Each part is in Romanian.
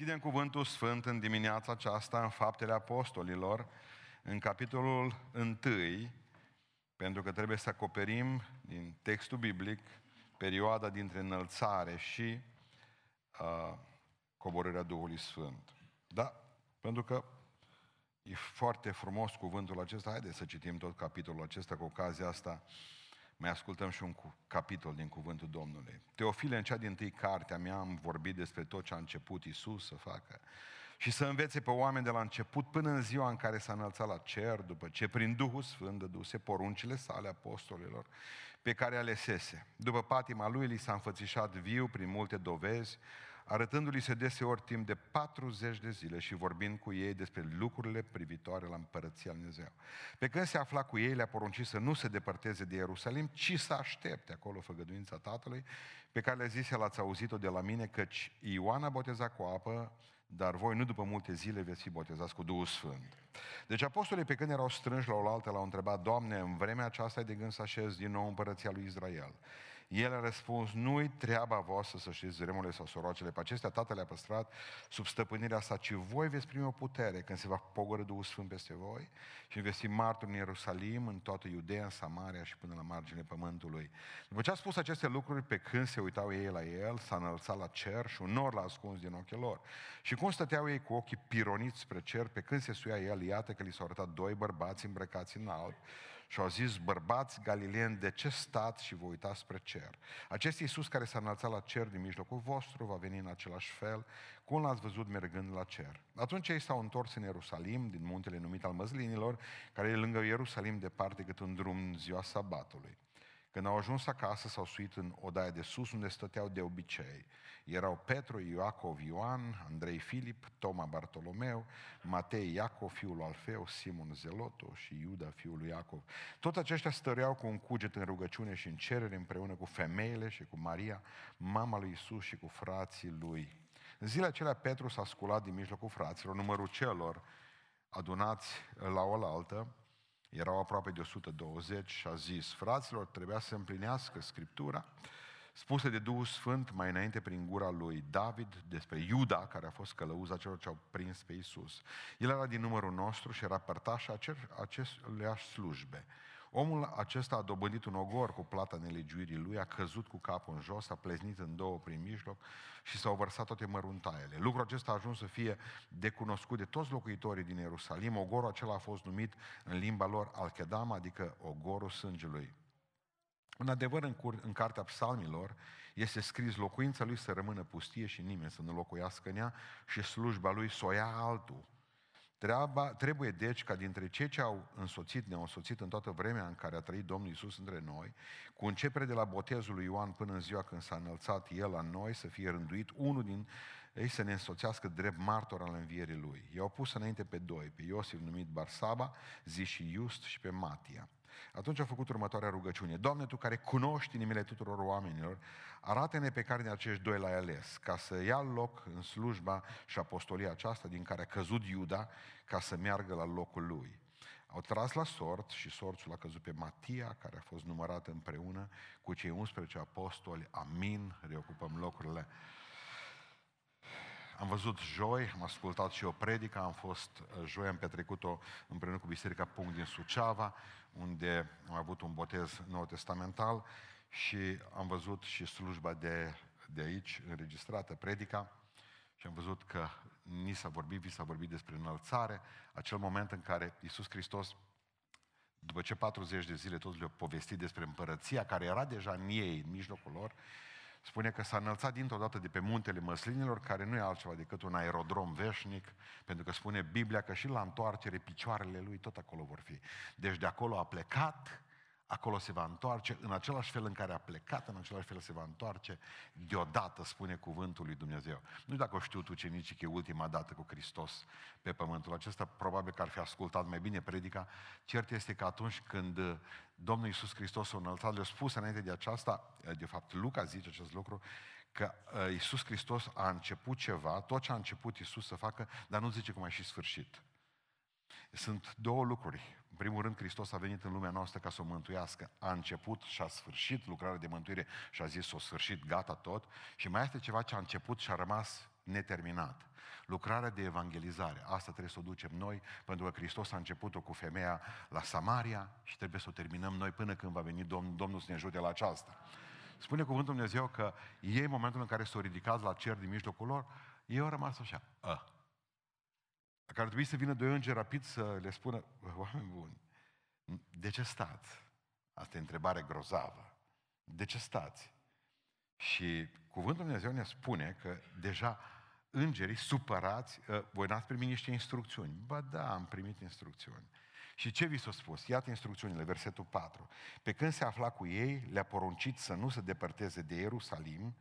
Deschidem cuvântul sfânt în dimineața aceasta în Faptele Apostolilor, în capitolul 1, pentru că trebuie să acoperim din textul biblic perioada dintre înălțare și uh, coborârea Duhului Sfânt. Da? Pentru că e foarte frumos cuvântul acesta. Haideți să citim tot capitolul acesta cu ocazia asta. Mai ascultăm și un capitol din cuvântul Domnului. Teofile, în cea din tâi carte a mea am vorbit despre tot ce a început Isus să facă și să învețe pe oameni de la început până în ziua în care s-a înălțat la cer, după ce prin Duhul Sfânt dăduse poruncile sale apostolilor pe care alesese. După patima lui, li s-a înfățișat viu prin multe dovezi, arătându-li se deseori timp de 40 de zile și vorbind cu ei despre lucrurile privitoare la împărăția Lui Dumnezeu. Pe când se afla cu ei, le-a poruncit să nu se depărteze de Ierusalim, ci să aștepte acolo făgăduința Tatălui, pe care le zise, l-ați auzit-o de la mine, căci Ioana boteza cu apă, dar voi nu după multe zile veți fi botezați cu Duhul Sfânt. Deci apostolii pe când erau strânși la oaltă l-au întrebat, Doamne, în vremea aceasta e de gând să așez din nou împărăția lui Israel. El a răspuns, nu-i treaba voastră să știți vremurile sau sorocele, pe acestea Tatăl le-a păstrat sub stăpânirea sa, ci voi veți primi o putere când se va pogoră Duhul Sfânt peste voi și veți fi martori în Ierusalim, în toată Iudeea, în Samaria și până la marginile pământului. După ce a spus aceste lucruri, pe când se uitau ei la el, s-a înălțat la cer și un nor l-a ascuns din ochii lor. Și cum stăteau ei cu ochii pironiți spre cer, pe când se suia el, iată că li s-au arătat doi bărbați îmbrăcați în alb, și au zis, bărbați galileeni, de ce stați și vă uitați spre cer? Acest Iisus care s-a înălțat la cer din mijlocul vostru va veni în același fel cum l-ați văzut mergând la cer. Atunci ei s-au întors în Ierusalim, din muntele numit al măzlinilor, care e lângă Ierusalim departe cât un drum ziua sabatului. Când au ajuns acasă, s-au suit în odaia de sus, unde stăteau de obicei. Erau Petru, Iacov, Ioan, Andrei Filip, Toma Bartolomeu, Matei, Iacov, fiul lui Alfeu, Simon Zeloto și Iuda, fiul lui Iacov. Tot aceștia stăreau cu un cuget în rugăciune și în cerere împreună cu femeile și cu Maria, mama lui Isus și cu frații lui. În zilele acelea Petru s-a sculat din mijlocul fraților, numărul celor adunați la oaltă, erau aproape de 120 și a zis, fraților, trebuia să împlinească Scriptura, spuse de Duhul Sfânt mai înainte prin gura lui David despre Iuda, care a fost călăuza celor ce au prins pe Isus. El era din numărul nostru și era părtaș aceleași slujbe. Omul acesta a dobândit un ogor cu plata nelegiuirii lui, a căzut cu capul în jos, a pleznit în două prin mijloc și s-au vărsat toate măruntaiele. Lucrul acesta a ajuns să fie decunoscut de toți locuitorii din Ierusalim. Ogorul acela a fost numit în limba lor Alchedam, adică ogorul sângelui. În adevăr, în, cur- în cartea psalmilor este scris locuința lui să rămână pustie și nimeni să nu locuiască în ea și slujba lui să o ia altul. Treaba, trebuie deci ca dintre cei ce au însoțit, ne-au însoțit în toată vremea în care a trăit Domnul Isus între noi, cu începere de la botezul lui Ioan până în ziua când s-a înălțat El la noi, să fie rânduit unul din ei să ne însoțească drept martor al învierii Lui. I-au pus înainte pe doi, pe Iosif numit Barsaba, zi și Just și pe Matia. Atunci a făcut următoarea rugăciune. Doamne, Tu care cunoști inimile tuturor oamenilor, arată-ne pe care din acești doi l-ai ales, ca să ia loc în slujba și apostolia aceasta din care a căzut Iuda, ca să meargă la locul lui. Au tras la sort și sorțul a căzut pe Matia, care a fost numărat împreună cu cei 11 apostoli. Amin, reocupăm locurile. Am văzut joi, am ascultat și o predică, am fost uh, joi, am petrecut-o împreună cu Biserica Punct din Suceava, unde am avut un botez nou testamental și am văzut și slujba de, de aici, înregistrată, predica, și am văzut că ni s-a vorbit, vi s-a vorbit despre înălțare, acel moment în care Iisus Hristos, după ce 40 de zile toți le-au povestit despre împărăția care era deja în ei, în mijlocul lor, spune că s-a înălțat dintr-o dată de pe muntele măslinilor, care nu e altceva decât un aerodrom veșnic, pentru că spune Biblia că și la întoarcere picioarele lui tot acolo vor fi. Deci de acolo a plecat acolo se va întoarce, în același fel în care a plecat, în același fel se va întoarce, deodată spune cuvântul lui Dumnezeu. Nu știu dacă o știu tu ucenicii că e ultima dată cu Hristos pe pământul acesta, probabil că ar fi ascultat mai bine predica. Cert este că atunci când Domnul Iisus Hristos s-a înălțat, le-a spus înainte de aceasta, de fapt Luca zice acest lucru, că uh, Iisus Hristos a început ceva, tot ce a început Iisus să facă, dar nu zice cum a și sfârșit. Sunt două lucruri primul rând, Hristos a venit în lumea noastră ca să o mântuiască. A început și a sfârșit lucrarea de mântuire și a zis, s-o sfârșit, gata tot. Și mai este ceva ce a început și a rămas neterminat. Lucrarea de evangelizare, asta trebuie să o ducem noi, pentru că Hristos a început-o cu femeia la Samaria și trebuie să o terminăm noi până când va veni Domn, Domnul să ne ajute la aceasta. Spune cuvântul Dumnezeu că ei, în momentul în care s-au ridicat la cer din mijlocul lor, ei au rămas așa. A. Care ar trebui să vină doi îngeri rapid să le spună, oameni buni, de ce stați? Asta e întrebare grozavă. De ce stați? Și cuvântul Dumnezeu ne spune că deja îngerii supărați, ă, voi n-ați primit niște instrucțiuni. Ba da, am primit instrucțiuni. Și ce vi s-a spus? Iată instrucțiunile, versetul 4. Pe când se afla cu ei, le-a poruncit să nu se depărteze de Ierusalim,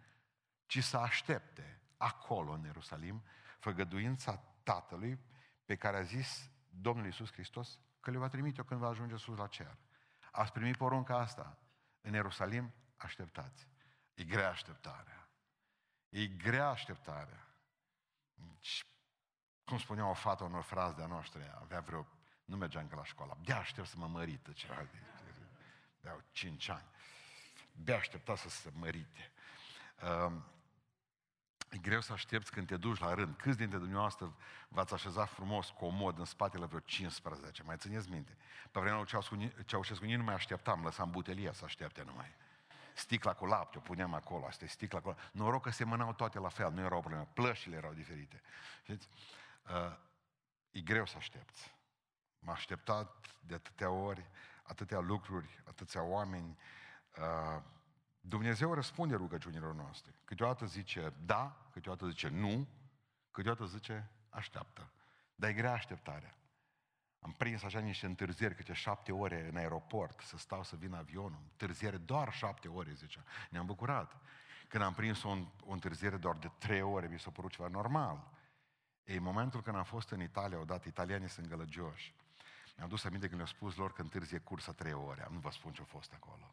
ci să aștepte acolo în Ierusalim făgăduința Tatălui pe care a zis Domnul Iisus Hristos că le va trimite-o când va ajunge sus la cer. Ați primit porunca asta. În Ierusalim, așteptați. E grea așteptarea. E grea așteptarea. Deci, cum spunea o fată unor fraze de-a noastră, avea vreo, nu mergea încă la școală, de aștept să mă mărită ceva de, de, de 5 ani. De aștepta să se mărite. Uh, E greu să aștepți când te duci la rând. Câți dintre dumneavoastră v-ați așezat frumos, comod, în spatele vreo 15? Mai țineți minte? Pe vremea lui Ceaușescu nici nu mai așteptam, lăsam butelia să aștepte numai. Sticla cu lapte, o puneam acolo, asta e sticla cu lapte. Noroc că se mânau toate la fel, nu erau probleme. Plășile erau diferite. Știți? Uh, e greu să aștepți. M-a așteptat de atâtea ori, atâtea lucruri, atâția oameni. Uh, Dumnezeu răspunde rugăciunilor noastre. Câteodată zice da, câteodată zice nu, câteodată zice așteaptă. Dar e grea așteptarea. Am prins așa niște întârzieri, câte șapte ore în aeroport, să stau să vin avionul. Întârziere doar șapte ore, zicea. Ne-am bucurat. Când am prins o, o întârziere doar de trei ore, mi s-a părut ceva normal. E în momentul când am fost în Italia, odată, italianii sunt gălăgioși. Mi-am dus aminte când le-au spus lor că întârzie cursa trei ore. Nu vă spun ce a fost acolo.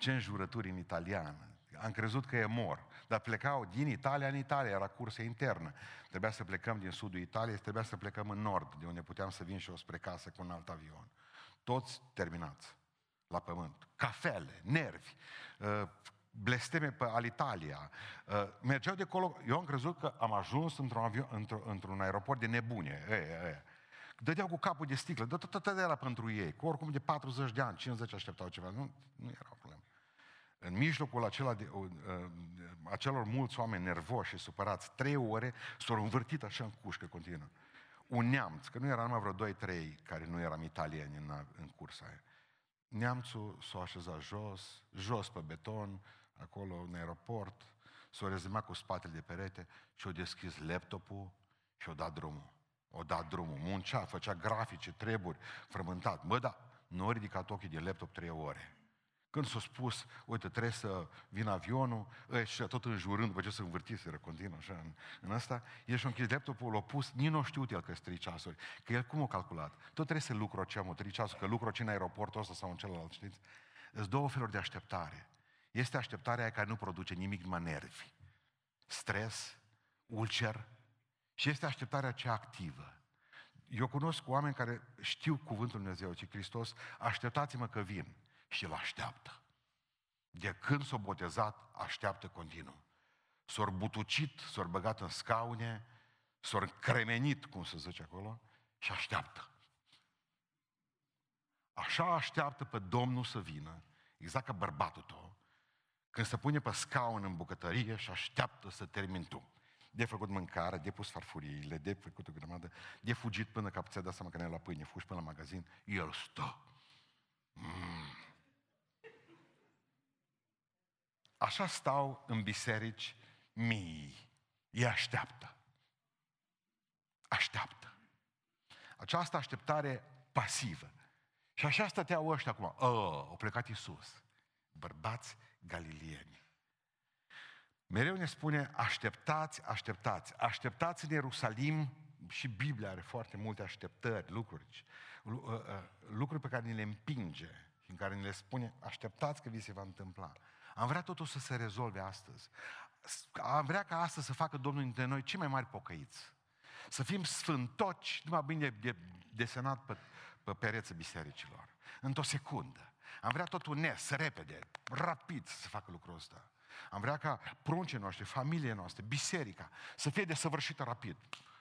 Ce înjurături în italiană. Am crezut că e mor. Dar plecau din Italia în Italia, era cursă internă. Trebuia să plecăm din sudul Italiei, trebuia să plecăm în nord, de unde puteam să vin și eu spre casă cu un alt avion. Toți terminați la pământ. Cafele, nervi, uh, blesteme pe Alitalia. Uh, mergeau de acolo, eu am crezut că am ajuns într-un, avion, într-un, într-un aeroport de nebunie. E, e. Dădeau cu capul de sticlă, dă tot era pentru ei, cu oricum de 40 de ani, 50 așteptau ceva, nu, nu era problemă în mijlocul acela de, uh, uh, acelor mulți oameni nervoși și supărați, trei ore s-au învârtit așa în cușcă continuă. Un neamț, că nu era numai vreo doi, trei care nu eram italieni în, în cursa aia. Neamțul s-a așezat jos, jos pe beton, acolo în aeroport, s-a rezumat cu spatele de perete și a deschis laptopul și a dat drumul. O dat drumul, muncea, făcea grafice, treburi, frământat. Mă, da, nu a ridicat ochii de laptop trei ore. Când s-a spus, uite, trebuie să vină avionul, și tot înjurând, după ce se învârtiseră continuu așa în, în asta, el și-a închis laptopul, l-a pus, nici nu a știut el că sunt trei ceasuri. Că el cum a calculat? Tot trebuie să lucru ce am trei ceasuri, că lucru în aeroportul ăsta sau în celălalt, știți? Sunt două feluri de așteptare. Este așteptarea aia care nu produce nimic numai nervi. Stres, ulcer și este așteptarea cea activă. Eu cunosc oameni care știu cuvântul Dumnezeu, ci Hristos, așteptați-mă că vin și îl așteaptă. De când s-a botezat, așteaptă continuu. S-a butucit, s-a băgat în scaune, s-a cremenit, cum se zice acolo, și așteaptă. Așa așteaptă pe Domnul să vină, exact ca bărbatul tău, când se pune pe scaun în bucătărie și așteaptă să termin tu. De făcut mâncare, de pus farfuriile, de făcut o grămadă, de fugit până că ți-a dat seama că ne la pâine, fugi până la magazin, el stă. Mm. Așa stau în biserici mii. Ei așteaptă. Așteaptă. Această așteptare pasivă. Și așa stăteau ăștia acum. Ă, au plecat Iisus. Bărbați galilieni. Mereu ne spune, așteptați, așteptați. Așteptați în Ierusalim, și Biblia are foarte multe așteptări, lucruri, ă, ă, lucruri pe care ni le împinge și în care ni le spune, așteptați că vi se va întâmpla. Am vrea totul să se rezolve astăzi. Am vrea ca astăzi să facă Domnul dintre noi cei mai mari pocăiți. Să fim sfântoci, numai bine de, desenat pe, pe pereții bisericilor. Într-o secundă. Am vrea totul nes, repede, rapid să facă lucrul ăsta. Am vrea ca pruncii noștri, familiile noastre, biserica, să fie desăvârșită rapid.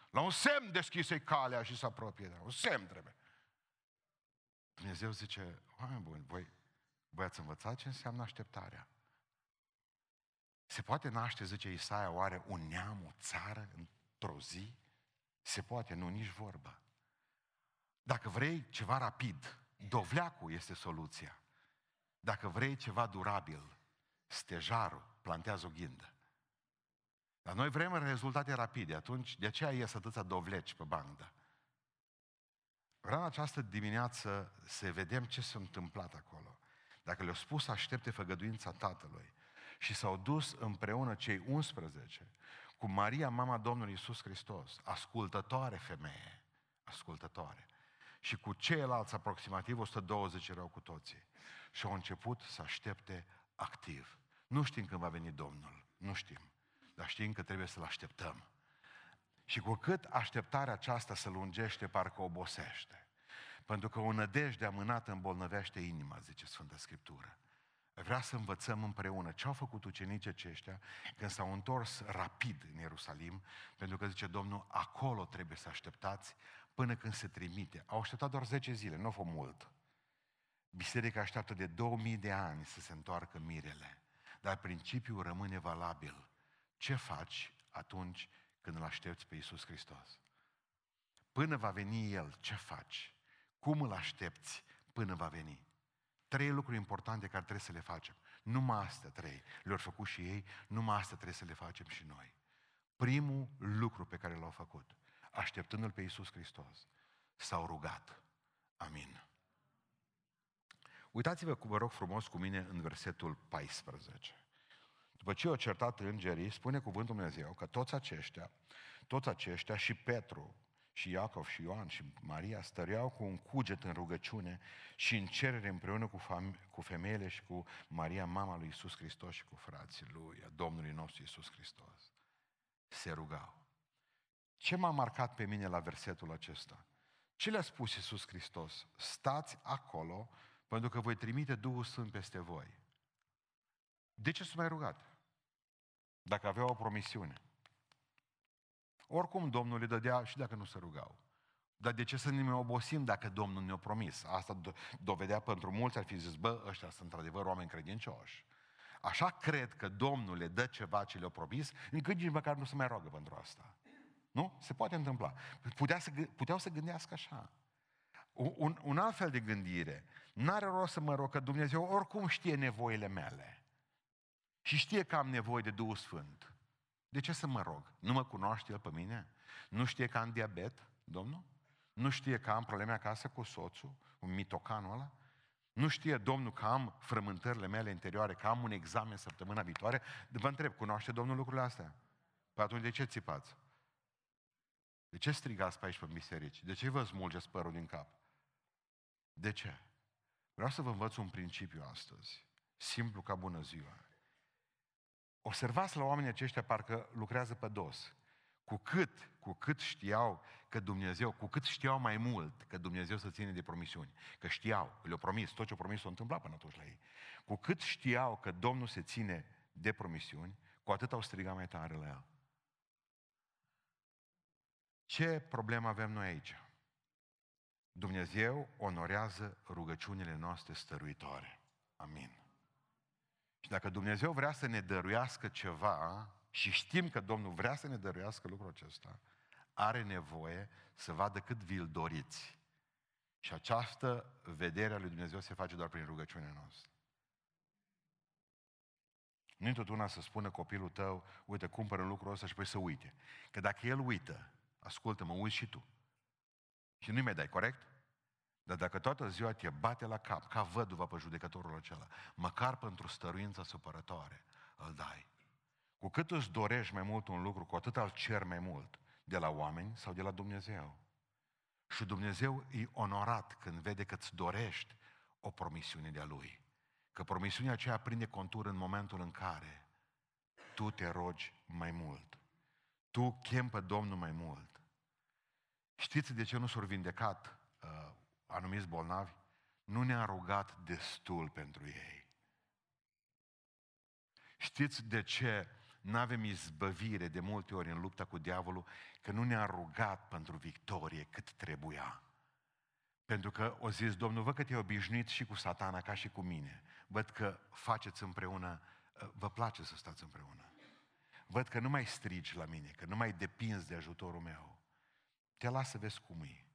La un semn deschise calea și să apropie. Un semn trebuie. Dumnezeu zice, oameni buni, voi, voi ați învățat ce înseamnă așteptarea. Se poate naște, zice Isaia, oare un neam, o țară, într-o zi? Se poate, nu, nici vorba. Dacă vrei ceva rapid, dovleacul este soluția. Dacă vrei ceva durabil, stejarul, plantează o ghindă. Dar noi vrem rezultate rapide, atunci de aceea ies atâția dovleci pe bandă. Vreau în această dimineață să vedem ce s-a întâmplat acolo. Dacă le-au spus să aștepte făgăduința Tatălui și s-au dus împreună cei 11 cu Maria, mama Domnului Isus Hristos, ascultătoare femeie, ascultătoare, și cu ceilalți aproximativ 120 erau cu toții. Și au început să aștepte activ. Nu știm când va veni Domnul, nu știm, dar știm că trebuie să-L așteptăm. Și cu cât așteptarea aceasta se lungește, parcă obosește. Pentru că o nădejde amânată îmbolnăvește inima, zice Sfânta Scriptură. Vrea să învățăm împreună ce au făcut ucenicii aceștia când s-au întors rapid în Ierusalim, pentru că zice Domnul, acolo trebuie să așteptați până când se trimite. Au așteptat doar 10 zile, nu a fost mult. Biserica așteaptă de 2000 de ani să se întoarcă mirele. Dar principiul rămâne valabil. Ce faci atunci când îl aștepți pe Iisus Hristos? Până va veni El, ce faci? Cum îl aștepți până va veni? Trei lucruri importante care trebuie să le facem. Numai astea trei le-au făcut și ei, numai astea trebuie să le facem și noi. Primul lucru pe care l-au făcut, așteptându-L pe Iisus Hristos, s-au rugat. Amin. Uitați-vă, vă rog frumos, cu mine în versetul 14. După ce au certat îngerii, spune cuvântul Dumnezeu că toți aceștia, toți aceștia și Petru, și Iacov și Ioan și Maria stăreau cu un cuget în rugăciune și în cerere împreună cu, fam- cu femeile și cu Maria, mama lui Isus Hristos și cu frații lui, a Domnului nostru Isus Hristos. Se rugau. Ce m-a marcat pe mine la versetul acesta? Ce le-a spus Isus Hristos? Stați acolo pentru că voi trimite Duhul Sfânt peste voi. De ce s-a mai rugat? Dacă avea o promisiune. Oricum Domnul le dădea și dacă nu se rugau. Dar de ce să ne mai obosim dacă Domnul ne-a promis? Asta do- dovedea pentru mulți, ar fi zis, bă, ăștia sunt într-adevăr oameni credincioși. Așa cred că Domnul le dă ceva ce le-a promis, încât nici măcar nu se mai roagă pentru asta. Nu? Se poate întâmpla. Putea să, puteau să gândească așa. Un, un alt fel de gândire. N-are rost să mă rog că Dumnezeu oricum știe nevoile mele. Și știe că am nevoie de Duhul Sfânt. De ce să mă rog? Nu mă cunoaște El pe mine? Nu știe că am diabet, Domnul? Nu știe că am probleme acasă cu soțul, un mitocanul ăla? Nu știe Domnul că am frământările mele interioare, că am un examen săptămâna viitoare? Vă întreb, cunoaște Domnul lucrurile astea? Păi atunci de ce țipați? De ce strigați pe aici pe biserici? De ce vă smulgeți părul din cap? De ce? Vreau să vă învăț un principiu astăzi. Simplu ca bună ziua. Observați la oamenii aceștia parcă lucrează pe dos. Cu cât, cu cât știau că Dumnezeu, cu cât știau mai mult că Dumnezeu să ține de promisiuni, că știau, le-au promis, tot ce-au promis s-a întâmplat până atunci la ei. Cu cât știau că Domnul se ține de promisiuni, cu atât au strigat mai tare la el. Ce problemă avem noi aici? Dumnezeu onorează rugăciunile noastre stăruitoare. Amin. Și dacă Dumnezeu vrea să ne dăruiască ceva, și știm că Domnul vrea să ne dăruiască lucrul acesta, are nevoie să vadă cât vi-l doriți. Și această vedere a lui Dumnezeu se face doar prin rugăciunea noastră. Nu întotdeauna să spună copilul tău, uite, cumpără lucrul ăsta și păi să uite. Că dacă el uită, ascultă-mă, uiți și tu. Și nu-i mai dai, corect? Dar dacă toată ziua te bate la cap, ca văduva pe judecătorul acela, măcar pentru stăruința supărătoare, îl dai. Cu cât îți dorești mai mult un lucru, cu atât îl cer mai mult, de la oameni sau de la Dumnezeu. Și Dumnezeu e onorat când vede că îți dorești o promisiune de-a Lui. Că promisiunea aceea prinde contur în momentul în care tu te rogi mai mult. Tu chem pe Domnul mai mult. Știți de ce nu s-au vindecat uh, anumiți bolnavi? Nu ne-a rugat destul pentru ei. Știți de ce nu avem izbăvire de multe ori în lupta cu diavolul, că nu ne-a rugat pentru victorie cât trebuia. Pentru că o zis, Domnul, văd că te-ai obișnuit și cu satana ca și cu mine. Văd că faceți împreună, vă place să stați împreună. Văd că nu mai strigi la mine, că nu mai depinzi de ajutorul meu. Te las să vezi cum e.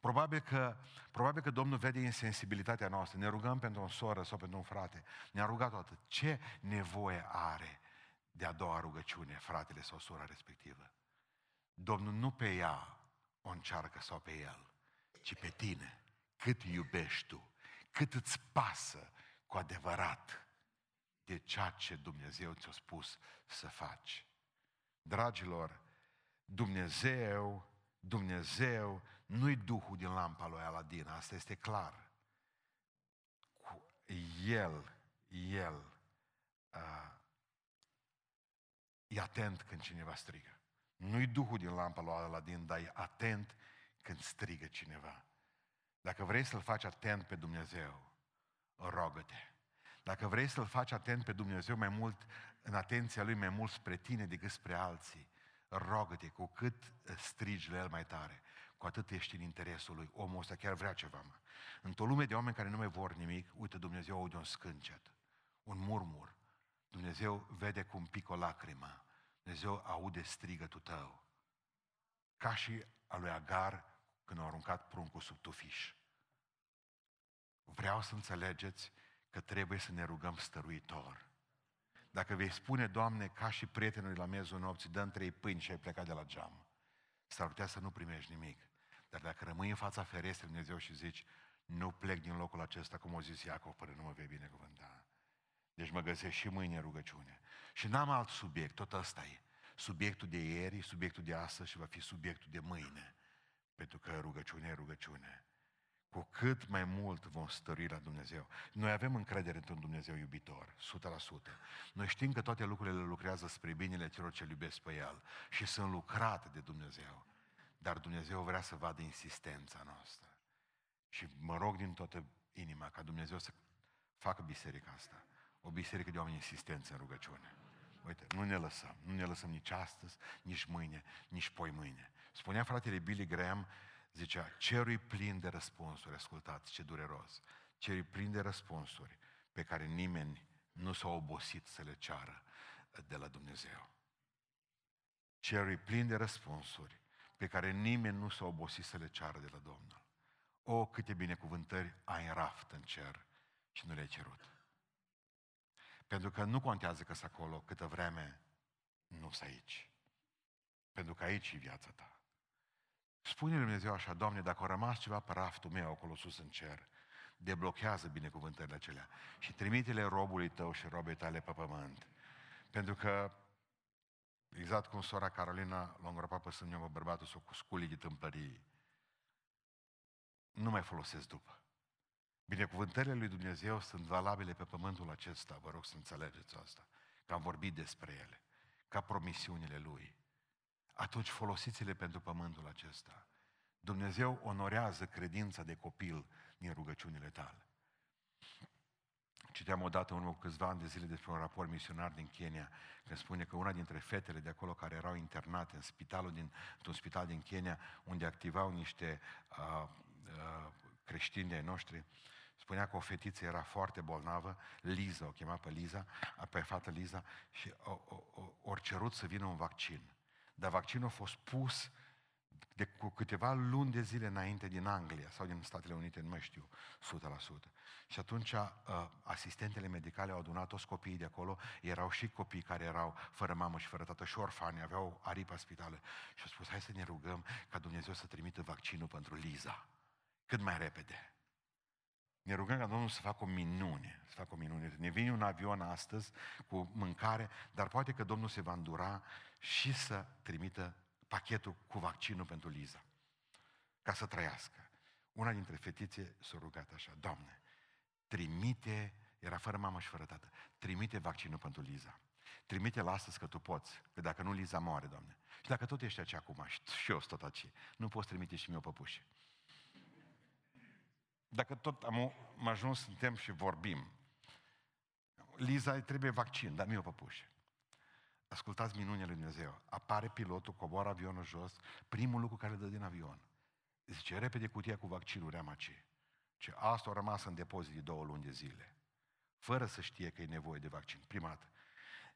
Probabil că, probabil că Domnul vede insensibilitatea noastră. Ne rugăm pentru o soră sau pentru un frate. Ne-a rugat atât. Ce nevoie are de a doua rugăciune, fratele sau sora respectivă? Domnul nu pe ea o încearcă sau pe el, ci pe tine. Cât iubești tu, cât îți pasă cu adevărat de ceea ce Dumnezeu ți-a spus să faci. Dragilor, Dumnezeu, Dumnezeu nu-i Duhul din lampa lui Aladin, asta este clar. Cu el, el uh, e atent când cineva strigă. Nu-i Duhul din lampa lui Aladin, dar e atent când strigă cineva. Dacă vrei să-L faci atent pe Dumnezeu, rogă-te. Dacă vrei să-L faci atent pe Dumnezeu mai mult, în atenția Lui mai mult spre tine decât spre alții, rogă-te, cu cât strigi la El mai tare, cu atât ești în interesul Lui. Omul ăsta chiar vrea ceva, mă. Într-o lume de oameni care nu mai vor nimic, uite, Dumnezeu aude un scâncet, un murmur. Dumnezeu vede cum pică o lacrimă. Dumnezeu aude strigătul tău. Ca și a lui Agar când a aruncat pruncul sub tufiș. Vreau să înțelegeți că trebuie să ne rugăm stăruitor. Dacă vei spune, Doamne, ca și prietenul la mezul nopții, dăm trei pâini și ai plecat de la geam, s-ar putea să nu primești nimic. Dar dacă rămâi în fața ferestrei Dumnezeu și zici, nu plec din locul acesta, cum o zis Iacov, până nu mă vei binecuvânta. Deci mă găsesc și mâine în rugăciune. Și n-am alt subiect, tot ăsta e. Subiectul de ieri, subiectul de astăzi și va fi subiectul de mâine. Pentru că rugăciune e rugăciune cu cât mai mult vom stărui la Dumnezeu. Noi avem încredere într-un Dumnezeu iubitor, 100%. Noi știm că toate lucrurile lucrează spre binele celor ce iubesc pe El și sunt lucrate de Dumnezeu. Dar Dumnezeu vrea să vadă insistența noastră. Și mă rog din toată inima ca Dumnezeu să facă biserica asta. O biserică de oameni insistență în rugăciune. Uite, nu ne lăsăm. Nu ne lăsăm nici astăzi, nici mâine, nici poi mâine. Spunea fratele Billy Graham, Zicea, cerul e plin de răspunsuri, ascultați ce dureros. Cerul e plin de răspunsuri pe care nimeni nu s-a obosit să le ceară de la Dumnezeu. Cerul e plin de răspunsuri pe care nimeni nu s-a obosit să le ceară de la Domnul. O, câte binecuvântări ai în raft în cer și nu le-ai cerut. Pentru că nu contează că sunt acolo câtă vreme nu sunt aici. Pentru că aici e viața ta. Spune Dumnezeu așa, Doamne, dacă a rămas ceva pe raftul meu acolo sus în cer, deblochează binecuvântările acelea și trimite-le robului tău și robei tale pe pământ. Pentru că, exact cum sora Carolina l-a îngropat pe sânge pe bărbatul său cu sculii de tâmpării, nu mai folosesc după. Binecuvântările lui Dumnezeu sunt valabile pe pământul acesta, vă rog să înțelegeți asta, că am vorbit despre ele, ca promisiunile Lui atunci folosiți-le pentru pământul acesta. Dumnezeu onorează credința de copil din rugăciunile tale. Citeam odată în urmă cu câțiva ani de zile despre un raport misionar din Kenya, când spune că una dintre fetele de acolo care erau internate în spitalul din, într-un spital din Kenya, unde activau niște uh, uh, creștini de noștri, spunea că o fetiță era foarte bolnavă, Liza, o chema pe Liza, pe fată Liza, și ori cerut să vină un vaccin. Dar vaccinul a fost pus de cu câteva luni de zile înainte din Anglia sau din Statele Unite, nu mai știu 100%. Și atunci uh, asistentele medicale au adunat toți copiii de acolo, erau și copii care erau fără mamă și fără tată și orfani, aveau aripa spitală. Și au spus, hai să ne rugăm ca Dumnezeu să trimită vaccinul pentru Liza, cât mai repede. Ne rugăm ca Domnul să facă o minune, să facă o minune. Ne vine un avion astăzi cu mâncare, dar poate că Domnul se va îndura și să trimită pachetul cu vaccinul pentru Liza, ca să trăiască. Una dintre fetițe s-a rugat așa, Doamne, trimite, era fără mamă și fără tată, trimite vaccinul pentru Liza. Trimite-l astăzi că tu poți, că dacă nu Liza moare, Doamne. Și dacă tot ești aici acum și eu sunt tot aici, nu poți trimite și mie o păpușă. Dacă tot am, am ajuns, suntem și vorbim. Liza îi trebuie vaccin, dar mie o păpușă. Ascultați minunile lui Dumnezeu, apare pilotul, coboară avionul jos, primul lucru care dă din avion. Zice, repede cutia cu vaccinuri am ce. Ce asta a rămas în depozit de două luni de zile. Fără să știe că e nevoie de vaccin. Prima dată.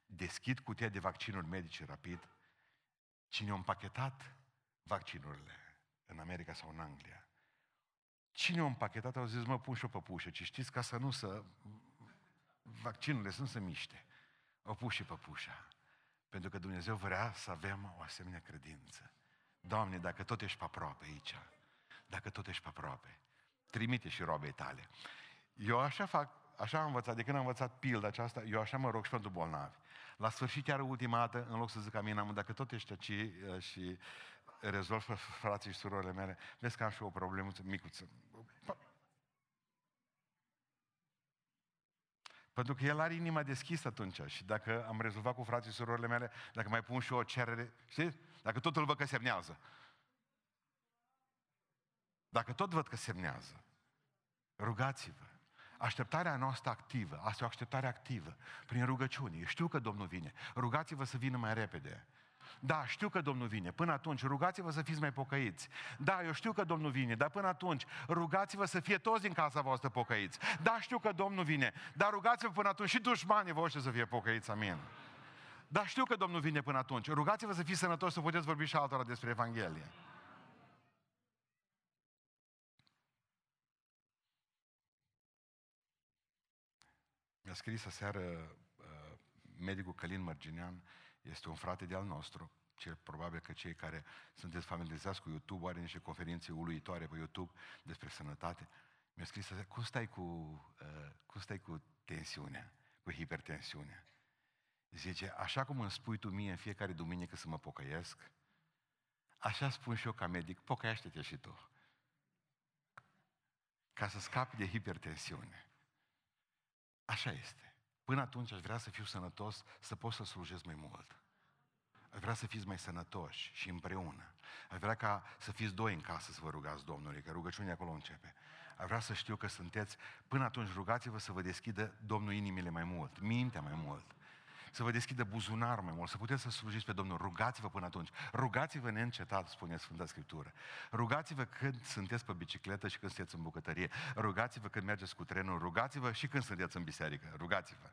Deschid cutia de vaccinuri medice rapid. Cine a împachetat vaccinurile în America sau în Anglia? Cine a împachetat au zis, mă, pun și o păpușă, ci știți ca să nu să... Vaccinurile să nu se miște. O pus și păpușa. Pentru că Dumnezeu vrea să avem o asemenea credință. Doamne, dacă tot ești pe aproape aici, dacă tot ești pe aproape, trimite și robei tale. Eu așa fac, așa am învățat, de când am învățat pilda aceasta, eu așa mă rog și pentru bolnavi. La sfârșit, chiar ultima dată, în loc să zic amin, am, dacă tot ești aici uh, și rezolv frații și surorile mele, vezi că am și o problemă micuță. Pentru că el are inima deschisă atunci și dacă am rezolvat cu frații și surorile mele, dacă mai pun și o cerere, știți? Dacă tot îl văd că semnează. Dacă tot văd că semnează, rugați-vă. Așteptarea noastră activă, asta e o așteptare activă, prin rugăciune. Eu știu că Domnul vine. Rugați-vă să vină mai repede. Da, știu că Domnul vine. Până atunci, rugați-vă să fiți mai pocăiți. Da, eu știu că Domnul vine, dar până atunci, rugați-vă să fie toți din casa voastră pocăiți. Da, știu că Domnul vine, dar rugați-vă până atunci și dușmanii voștri să fie pocăiți. Amin. Dar știu că Domnul vine până atunci. Rugați-vă să fiți sănătoși să puteți vorbi și altora despre Evanghelie. Mi-a scris aseară uh, medicul Călin Mărginean, este un frate de al nostru, cel probabil că cei care sunteți familiarizați cu YouTube are niște conferințe uluitoare pe YouTube despre sănătate. Mi-a scris aseară, cum stai cu, uh, cum stai cu tensiunea, cu hipertensiunea? Zice, așa cum îmi spui tu mie în fiecare duminică să mă pocăiesc, așa spun și eu ca medic, pocăiește-te și tu. Ca să scapi de hipertensiune. Așa este. Până atunci aș vrea să fiu sănătos, să pot să slujesc mai mult. Aș vrea să fiți mai sănătoși și împreună. Aș vrea ca să fiți doi în casă să vă rugați Domnului, că rugăciunea acolo începe. Aș vrea să știu că sunteți, până atunci rugați-vă să vă deschidă Domnul inimile mai mult, mintea mai mult să vă deschidă buzunarul mai mult, să puteți să slujiți pe Domnul. Rugați-vă până atunci. Rugați-vă neîncetat, spune Sfânta Scriptură. Rugați-vă când sunteți pe bicicletă și când sunteți în bucătărie. Rugați-vă când mergeți cu trenul. Rugați-vă și când sunteți în biserică. Rugați-vă.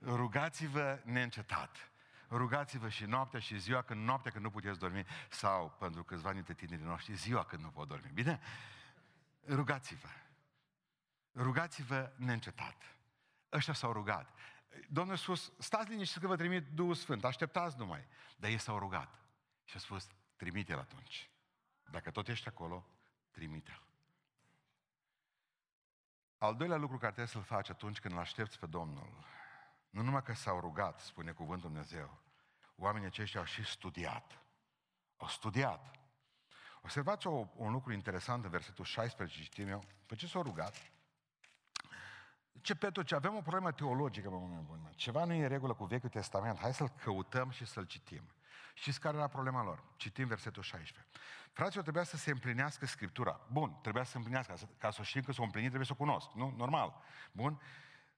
Rugați-vă neîncetat. Rugați-vă și noaptea și ziua, când noaptea când nu puteți dormi, sau pentru câțiva dintre tinerii noștri, ziua când nu pot dormi. Bine? Rugați-vă. Rugați-vă neîncetat. Ăștia s-au rugat. Domnul a spus, stați liniștiți că vă trimit Duhul Sfânt, așteptați numai. Dar ei s-au rugat și a spus, trimite-l atunci. Dacă tot ești acolo, trimite-l. Al doilea lucru care trebuie să-l faci atunci când îl aștepți pe Domnul, nu numai că s-au rugat, spune cuvântul Dumnezeu, oamenii aceștia au și studiat. Au studiat. Observați o, un lucru interesant în versetul 16, citim eu. Pe ce s-au rugat? Ce Petru, ce avem o problemă teologică, mă, mă, mă, ceva nu e în regulă cu Vechiul Testament, hai să-l căutăm și să-l citim. Știți care era problema lor? Citim versetul 16. Fraților, trebuia să se împlinească Scriptura. Bun, trebuia să se împlinească. Ca să știm că s-o împlinit, trebuie să o cunosc. Nu? Normal. Bun.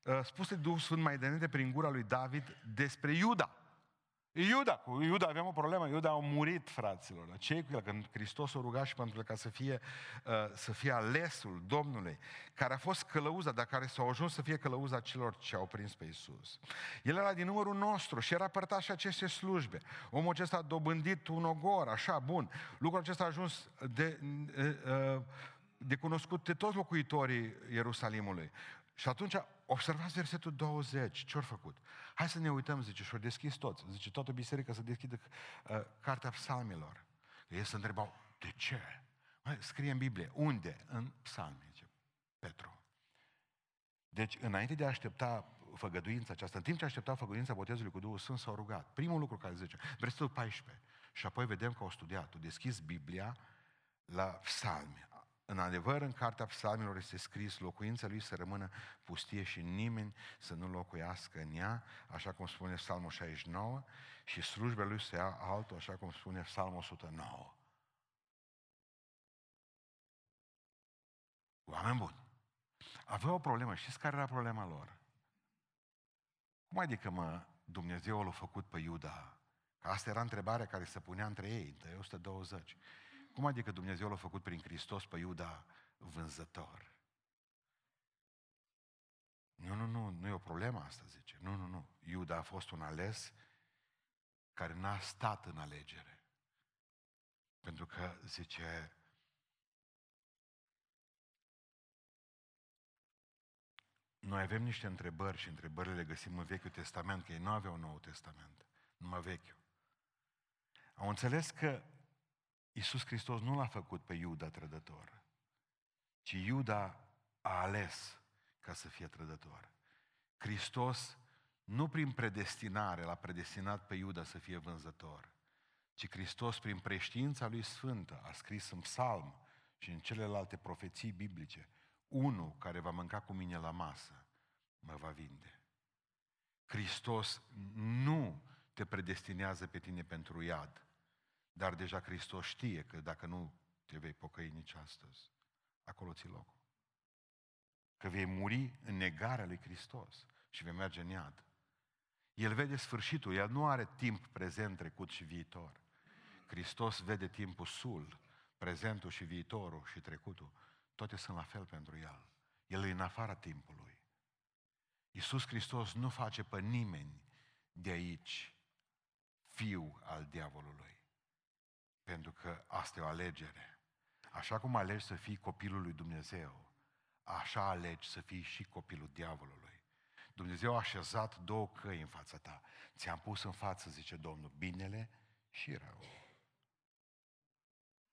Uh, spuse Duhul Sfânt mai înainte prin gura lui David despre Iuda. Iuda, cu Iuda aveam o problemă, Iuda a murit, fraților. Ce cu el? Când Hristos o ruga și pentru ca să fie, uh, să fie alesul Domnului, care a fost călăuza, dar care s-a ajuns să fie călăuza celor ce au prins pe Isus. El era din numărul nostru și era părtaș și aceste slujbe. Omul acesta a dobândit un ogor, așa, bun. Lucrul acesta a ajuns de, uh, de cunoscut de toți locuitorii Ierusalimului. Și atunci, observați versetul 20, ce-au făcut? Hai să ne uităm, zice, și-au deschis toți. Zice, toată biserica să deschidă uh, cartea psalmilor. Ei se întrebau, de ce? Mai, scrie în Biblie, unde? În psalmi, zice Petru. Deci, înainte de a aștepta făgăduința aceasta, în timp ce aștepta făgăduința botezului cu Duhul Sfânt, s-au rugat. Primul lucru care zice, versetul 14. Și apoi vedem că au studiat. Au deschis Biblia la psalmi. În adevăr, în cartea psalmilor este scris, locuința lui să rămână pustie și nimeni să nu locuiască în ea, așa cum spune psalmul 69, și slujba lui să ia altul, așa cum spune psalmul 109. Oameni buni, aveau o problemă. Știți care era problema lor? Cum adică, mă, Dumnezeu l-a făcut pe Iuda? Că asta era întrebarea care se punea între ei, între 120. Cum adică Dumnezeu l-a făcut prin Hristos pe Iuda vânzător? Nu, nu, nu, nu e o problemă asta, zice. Nu, nu, nu. Iuda a fost un ales care n-a stat în alegere. Pentru că, zice, noi avem niște întrebări și întrebările le găsim în Vechiul Testament, că ei nu aveau Nou Testament, numai Vechiul. Au înțeles că Iisus Hristos nu l-a făcut pe Iuda trădător, ci Iuda a ales ca să fie trădător. Hristos nu prin predestinare l-a predestinat pe Iuda să fie vânzător, ci Hristos prin preștiința lui Sfântă a scris în psalm și în celelalte profeții biblice, unul care va mânca cu mine la masă, mă va vinde. Hristos nu te predestinează pe tine pentru iad, dar deja Hristos știe că dacă nu te vei pocăi nici astăzi, acolo ți locul. Că vei muri în negarea lui Hristos și vei merge în iad. El vede sfârșitul, el nu are timp prezent, trecut și viitor. Hristos vede timpul sul, prezentul și viitorul și trecutul. Toate sunt la fel pentru el. El e în afara timpului. Iisus Hristos nu face pe nimeni de aici fiu al diavolului. Pentru că asta e o alegere. Așa cum alegi să fii copilul lui Dumnezeu, așa alegi să fii și copilul diavolului. Dumnezeu a așezat două căi în fața ta. Ți-am pus în față, zice Domnul, binele și rău.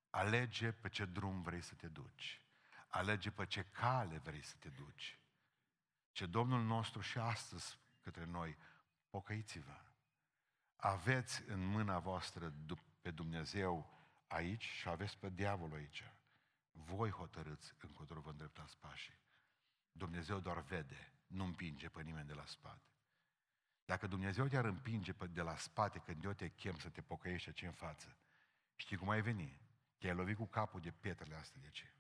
Alege pe ce drum vrei să te duci. Alege pe ce cale vrei să te duci. Ce Domnul nostru și astăzi către noi, pocăiți-vă. Aveți în mâna voastră pe Dumnezeu aici și aveți pe diavolul aici. Voi hotărâți încotro vă îndreptați pașii. Dumnezeu doar vede, nu împinge pe nimeni de la spate. Dacă Dumnezeu te-ar împinge pe de la spate când eu te chem să te pocăiești ce în față, știi cum ai veni? Te-ai lovit cu capul de pietrele astea de ce?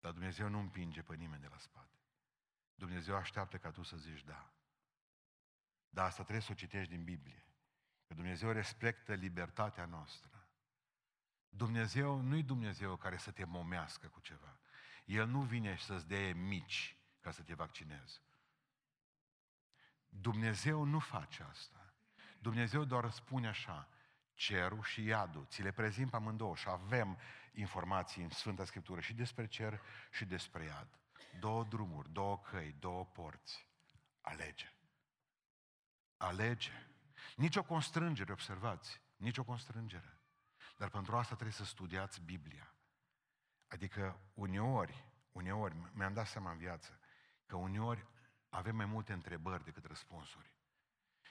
Dar Dumnezeu nu împinge pe nimeni de la spate. Dumnezeu așteaptă ca tu să zici da. Dar asta trebuie să o citești din Biblie. Că Dumnezeu respectă libertatea noastră. Dumnezeu nu-i Dumnezeu care să te momească cu ceva. El nu vine și să-ți dea mici ca să te vaccinezi. Dumnezeu nu face asta. Dumnezeu doar spune așa, cerul și iadul, ți le prezint pe amândouă și avem informații în Sfânta Scriptură și despre cer și despre iad. Două drumuri, două căi, două porți. Alege. Alege. Nici o constrângere, observați, nici o constrângere. Dar pentru asta trebuie să studiați Biblia. Adică uneori, uneori, mi-am dat seama în viață, că uneori avem mai multe întrebări decât răspunsuri.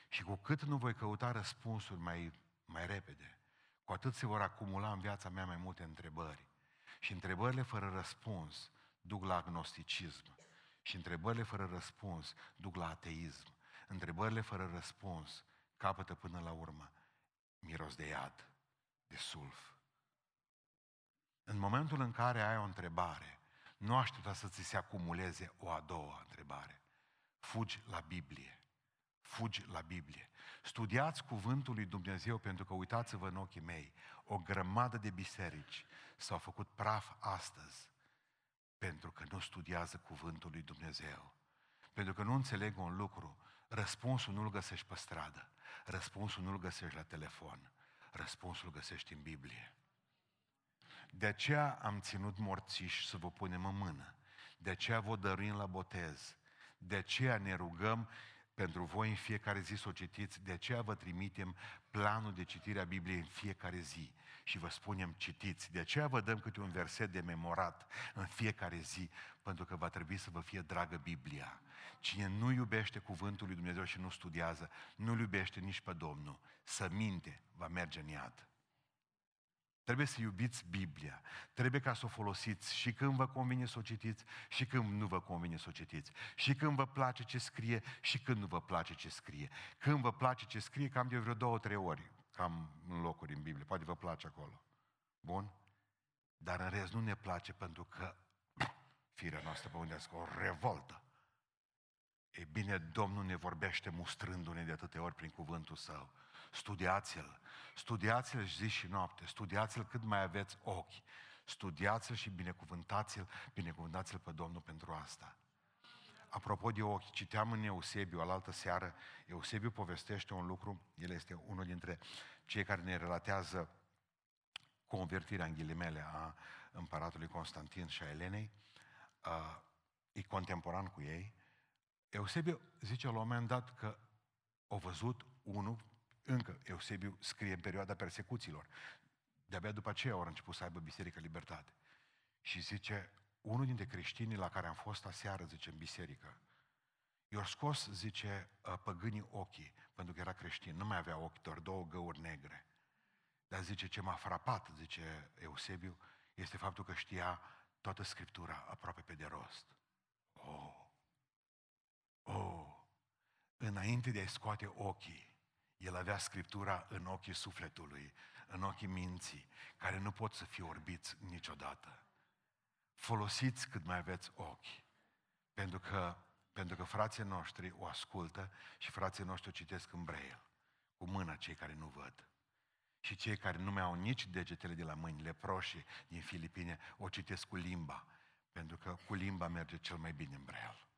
Și cu cât nu voi căuta răspunsuri mai, mai repede, cu atât se vor acumula în viața mea mai multe întrebări. Și întrebările fără răspuns duc la agnosticism. Și întrebările fără răspuns duc la ateism. Întrebările fără răspuns capătă până la urmă miros de iad, de sulf. În momentul în care ai o întrebare, nu aștepta să ți se acumuleze o a doua întrebare. Fugi la Biblie. Fugi la Biblie. Studiați cuvântul lui Dumnezeu pentru că uitați-vă în ochii mei, o grămadă de biserici s-au făcut praf astăzi pentru că nu studiază cuvântul lui Dumnezeu. Pentru că nu înțeleg un lucru, răspunsul nu-l găsești pe stradă, răspunsul nu-l găsești la telefon, răspunsul găsești în Biblie. De aceea am ținut morțiși să vă punem în mână. De aceea vă dăruim la botez. De aceea ne rugăm pentru voi în fiecare zi să o citiți, de aceea vă trimitem planul de citire a Bibliei în fiecare zi și vă spunem citiți. De aceea vă dăm câte un verset de memorat în fiecare zi, pentru că va trebui să vă fie dragă Biblia. Cine nu iubește cuvântul lui Dumnezeu și nu studiază, nu-L iubește nici pe Domnul. Să minte, va merge în iad. Trebuie să iubiți Biblia. Trebuie ca să o folosiți și când vă convine să o citiți și când nu vă convine să o citiți. Și când vă place ce scrie și când nu vă place ce scrie. Când vă place ce scrie, cam de vreo două, trei ori, cam în locuri în Biblie. Poate vă place acolo. Bun? Dar în rest nu ne place pentru că firea noastră pământească o revoltă. E bine, Domnul ne vorbește mustrându-ne de atâtea ori prin cuvântul Său. Studiați-l. Studiați-l zi și noapte. Studiați-l cât mai aveți ochi. Studiați-l și binecuvântați-l, binecuvântați-l pe Domnul pentru asta. Apropo de ochi, citeam în Eusebiu, alaltă seară, Eusebiu povestește un lucru, el este unul dintre cei care ne relatează convertirea în ghilimele a împăratului Constantin și a Elenei, uh, e contemporan cu ei. Eusebiu zice la un moment dat că au văzut unul, încă Eusebiu scrie în perioada persecuțiilor, de-abia după aceea au început să aibă Biserică Libertate. Și zice, unul dintre creștinii la care am fost aseară, zice, în biserică, i-au scos, zice, păgânii ochii, pentru că era creștin, nu mai avea ochi, doar două găuri negre. Dar zice, ce m-a frapat, zice Eusebiu, este faptul că știa toată Scriptura aproape pe de rost. Oh! Oh! Înainte de a-i scoate ochii, el avea Scriptura în ochii sufletului, în ochii minții, care nu pot să fie orbiți niciodată. Folosiți cât mai aveți ochi, pentru că, pentru că frații noștri o ascultă și frații noștri o citesc în braille, cu mâna cei care nu văd. Și cei care nu mai au nici degetele de la mâini, leproșii din Filipine, o citesc cu limba, pentru că cu limba merge cel mai bine în braille.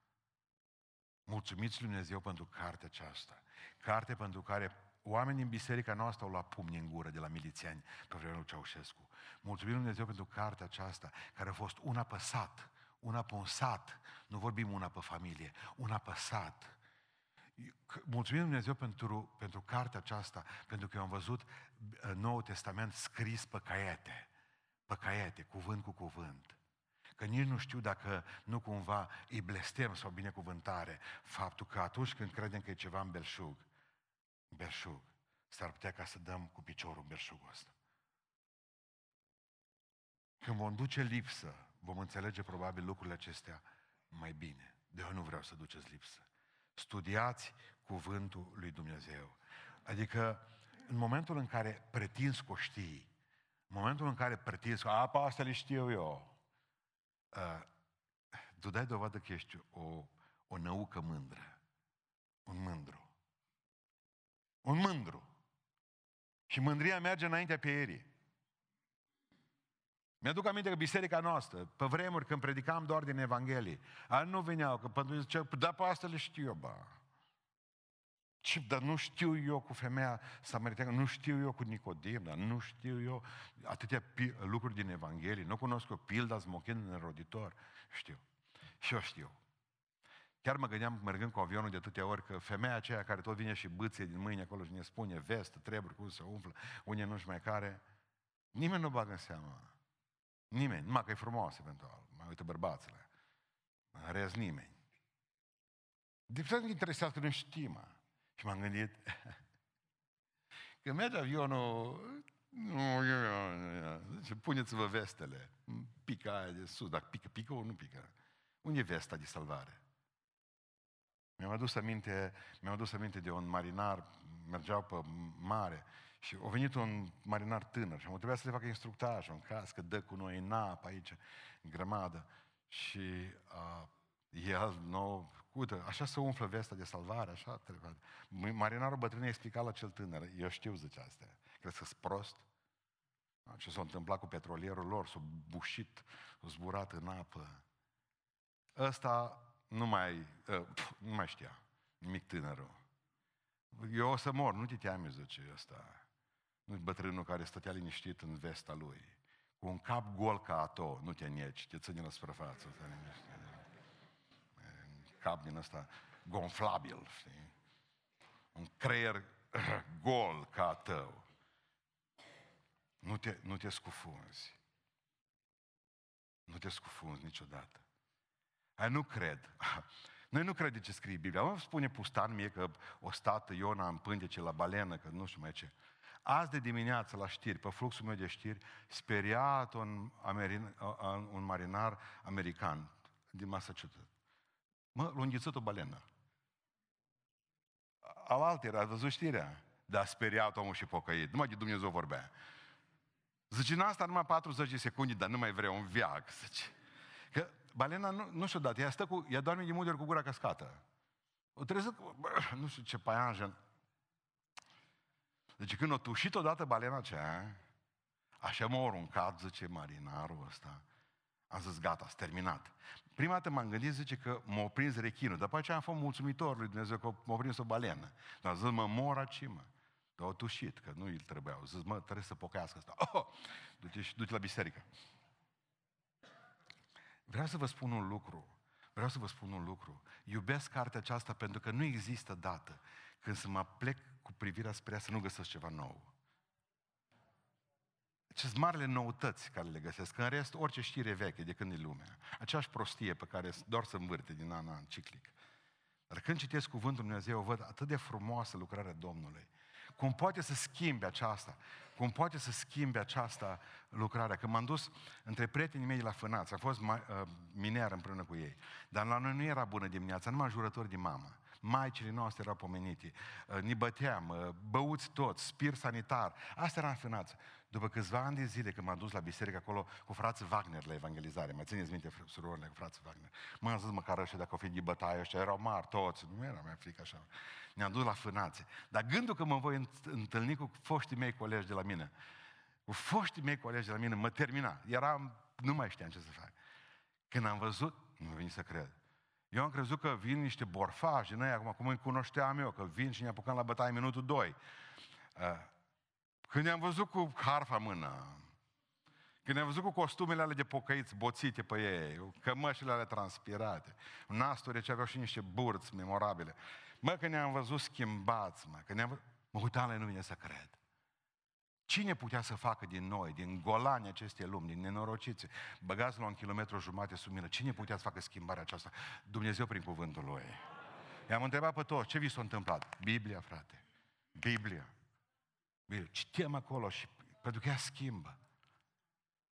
Mulțumiți Lui Dumnezeu pentru cartea aceasta. Carte pentru care oamenii din biserica noastră au luat pumni în gură de la milițiani pe vremea lui Ceaușescu. Mulțumim Lui Dumnezeu pentru cartea aceasta, care a fost una pe sat, una pe un sat, nu vorbim una pe familie, una pe sat. Mulțumim Dumnezeu pentru, pentru cartea aceasta, pentru că eu am văzut uh, Noul Testament scris pe caiete, pe caiete, cuvânt cu cuvânt. Că nici nu știu dacă nu cumva îi blestem sau binecuvântare faptul că atunci când credem că e ceva în belșug, belșug, s-ar putea ca să dăm cu piciorul belșugul ăsta. Când vom duce lipsă, vom înțelege probabil lucrurile acestea mai bine. De eu nu vreau să duceți lipsă. Studiați cuvântul lui Dumnezeu. Adică, în momentul în care pretinzi că o știi, în momentul în care pretinzi că, a, pe asta le știu eu, uh, tu dai dovadă că ești o, o năucă mândră. Un mândru. Un mândru. Și mândria merge înaintea pierii. Mi-aduc aminte că biserica noastră, pe vremuri când predicam doar din Evanghelie, ani nu veneau, că pentru zice, da, pe asta le știu eu, ba. Ce, dar nu știu eu cu femeia samariteană, nu știu eu cu Nicodim, dar nu știu eu atâtea lucruri din Evanghelie, nu cunosc o pilda smochin neroditor. Știu. Și eu știu. Chiar mă gândeam, mergând cu avionul de atâtea ori, că femeia aceea care tot vine și bâție din mâine acolo și ne spune vestă, treburi, cum se umflă, unde nu-și mai care, nimeni nu bagă în seamă. Nimeni, numai că e frumoasă eventual, mai uită bărbațele. În rez nimeni. De ce nu interesează că nu știm, Și m-am gândit, când merge avionul, nu, zice, puneți-vă vestele, pică aia de sus, dacă pică, pică o nu pică. Unde e vesta de salvare? Mi-am adus aminte, mi-am adus aminte de un marinar, mergeau pe mare și a venit un marinar tânăr și am trebuit să le facă instructaj, în caz că dă cu noi în apă aici, în grămadă. Și uh, el, nou, uite, așa se umflă vesta de salvare, așa trebuie. Marinarul bătrân a explicat la cel tânăr, eu știu, zice astea, crezi că sunt prost? Ce s-a întâmplat cu petrolierul lor, s-a bușit, s-a zburat în apă. Ăsta nu mai, uh, nu mai știa nimic tânărul. Eu o să mor, nu te teami, zice ăsta. Nu bătrânul care stătea liniștit în vesta lui. Cu un cap gol ca ato, nu te nieci, te ține la suprafață. Un cap din ăsta gonflabil, știi? Un creier gol ca a tău. Nu te, nu te scufunzi. Nu te scufunzi niciodată. Aia nu cred. Noi nu credem ce scrie Biblia. Mă spune pustan mie că o stată Iona în pântece la balenă, că nu știu mai ce. Azi de dimineață la știri, pe fluxul meu de știri, speriat un, amerin, un marinar american din Massachusetts. Mă, l-a o balenă. Alaltă era, ați văzut știrea? Dar speriat omul și pocăit. Numai de Dumnezeu vorbea. Zice, în asta numai 40 de secunde, dar nu mai vreau un viac. Zice. Că balena nu, nu știu dat, ea, stă cu, ea doarme de multe ori cu gura cascată. O trezit, bă, nu știu ce paianjen. Deci când o tușit odată balena aceea, așa m-a aruncat, zice marinarul ăsta, am zis, gata, s terminat. Prima dată m-am gândit, zice că m-a prins rechinul. După aceea am fost mulțumitor lui Dumnezeu că m-a prins o balenă. Dar zis, mă mor aici, mă. Dar au tușit, că nu îl trebuiau. Zis, mă, trebuie să pocăiască asta. Oh! Du-te, du la biserică. Vreau să vă spun un lucru. Vreau să vă spun un lucru. Iubesc cartea aceasta pentru că nu există dată când să mă plec cu privirea spre ea să nu găsesc ceva nou. Ce sunt marile noutăți care le găsesc. În rest, orice știre veche de când e lumea. Aceeași prostie pe care doar să învârte din an în an, ciclic. Dar când citesc Cuvântul Dumnezeu, văd atât de frumoasă lucrarea Domnului. Cum poate să schimbe aceasta? Cum poate să schimbe aceasta lucrarea? Când m-am dus între prietenii mei la Fânați, am fost uh, miner împreună cu ei, dar la noi nu era bună dimineața, numai jurători de mamă. Maicile noastre erau pomenite, uh, ne băteam, uh, băuți toți, spir sanitar. Asta era în Fânați. După câțiva ani de zile, când m-am dus la biserică acolo cu frații Wagner la evangelizare, mai țineți minte surorile cu frații Wagner, m-am zis măcar ăștia dacă o fi de bătaie, ăștia erau mari toți, nu era mai frică așa. Ne-am dus la fânațe. Dar gândul că mă voi întâlni cu foștii mei colegi de la mine, cu foștii mei colegi de la mine, mă termina. Eram, nu mai știam ce să fac. Când am văzut, nu vin să cred. Eu am crezut că vin niște borfași din aia, acum cum îi cunoșteam eu, că vin și ne apucăm la bătaie minutul 2. Când ne-am văzut cu harfa mână, când ne-am văzut cu costumele alea de pocăiți boțite pe ei, cămășile alea transpirate, nasturi ce aveau și niște burți memorabile. Mă, că ne-am văzut schimbați, mă, că ne-am văzut... Mă uitam la ei, nu vine să cred. Cine putea să facă din noi, din golani aceste lumi, din nenorociți, băgați la un kilometru jumate sub mine, cine putea să facă schimbarea aceasta? Dumnezeu prin cuvântul Lui. I-am întrebat pe toți, ce vi s-a întâmplat? Biblia, frate. Biblia. Bine, citim acolo și pentru că ea schimbă.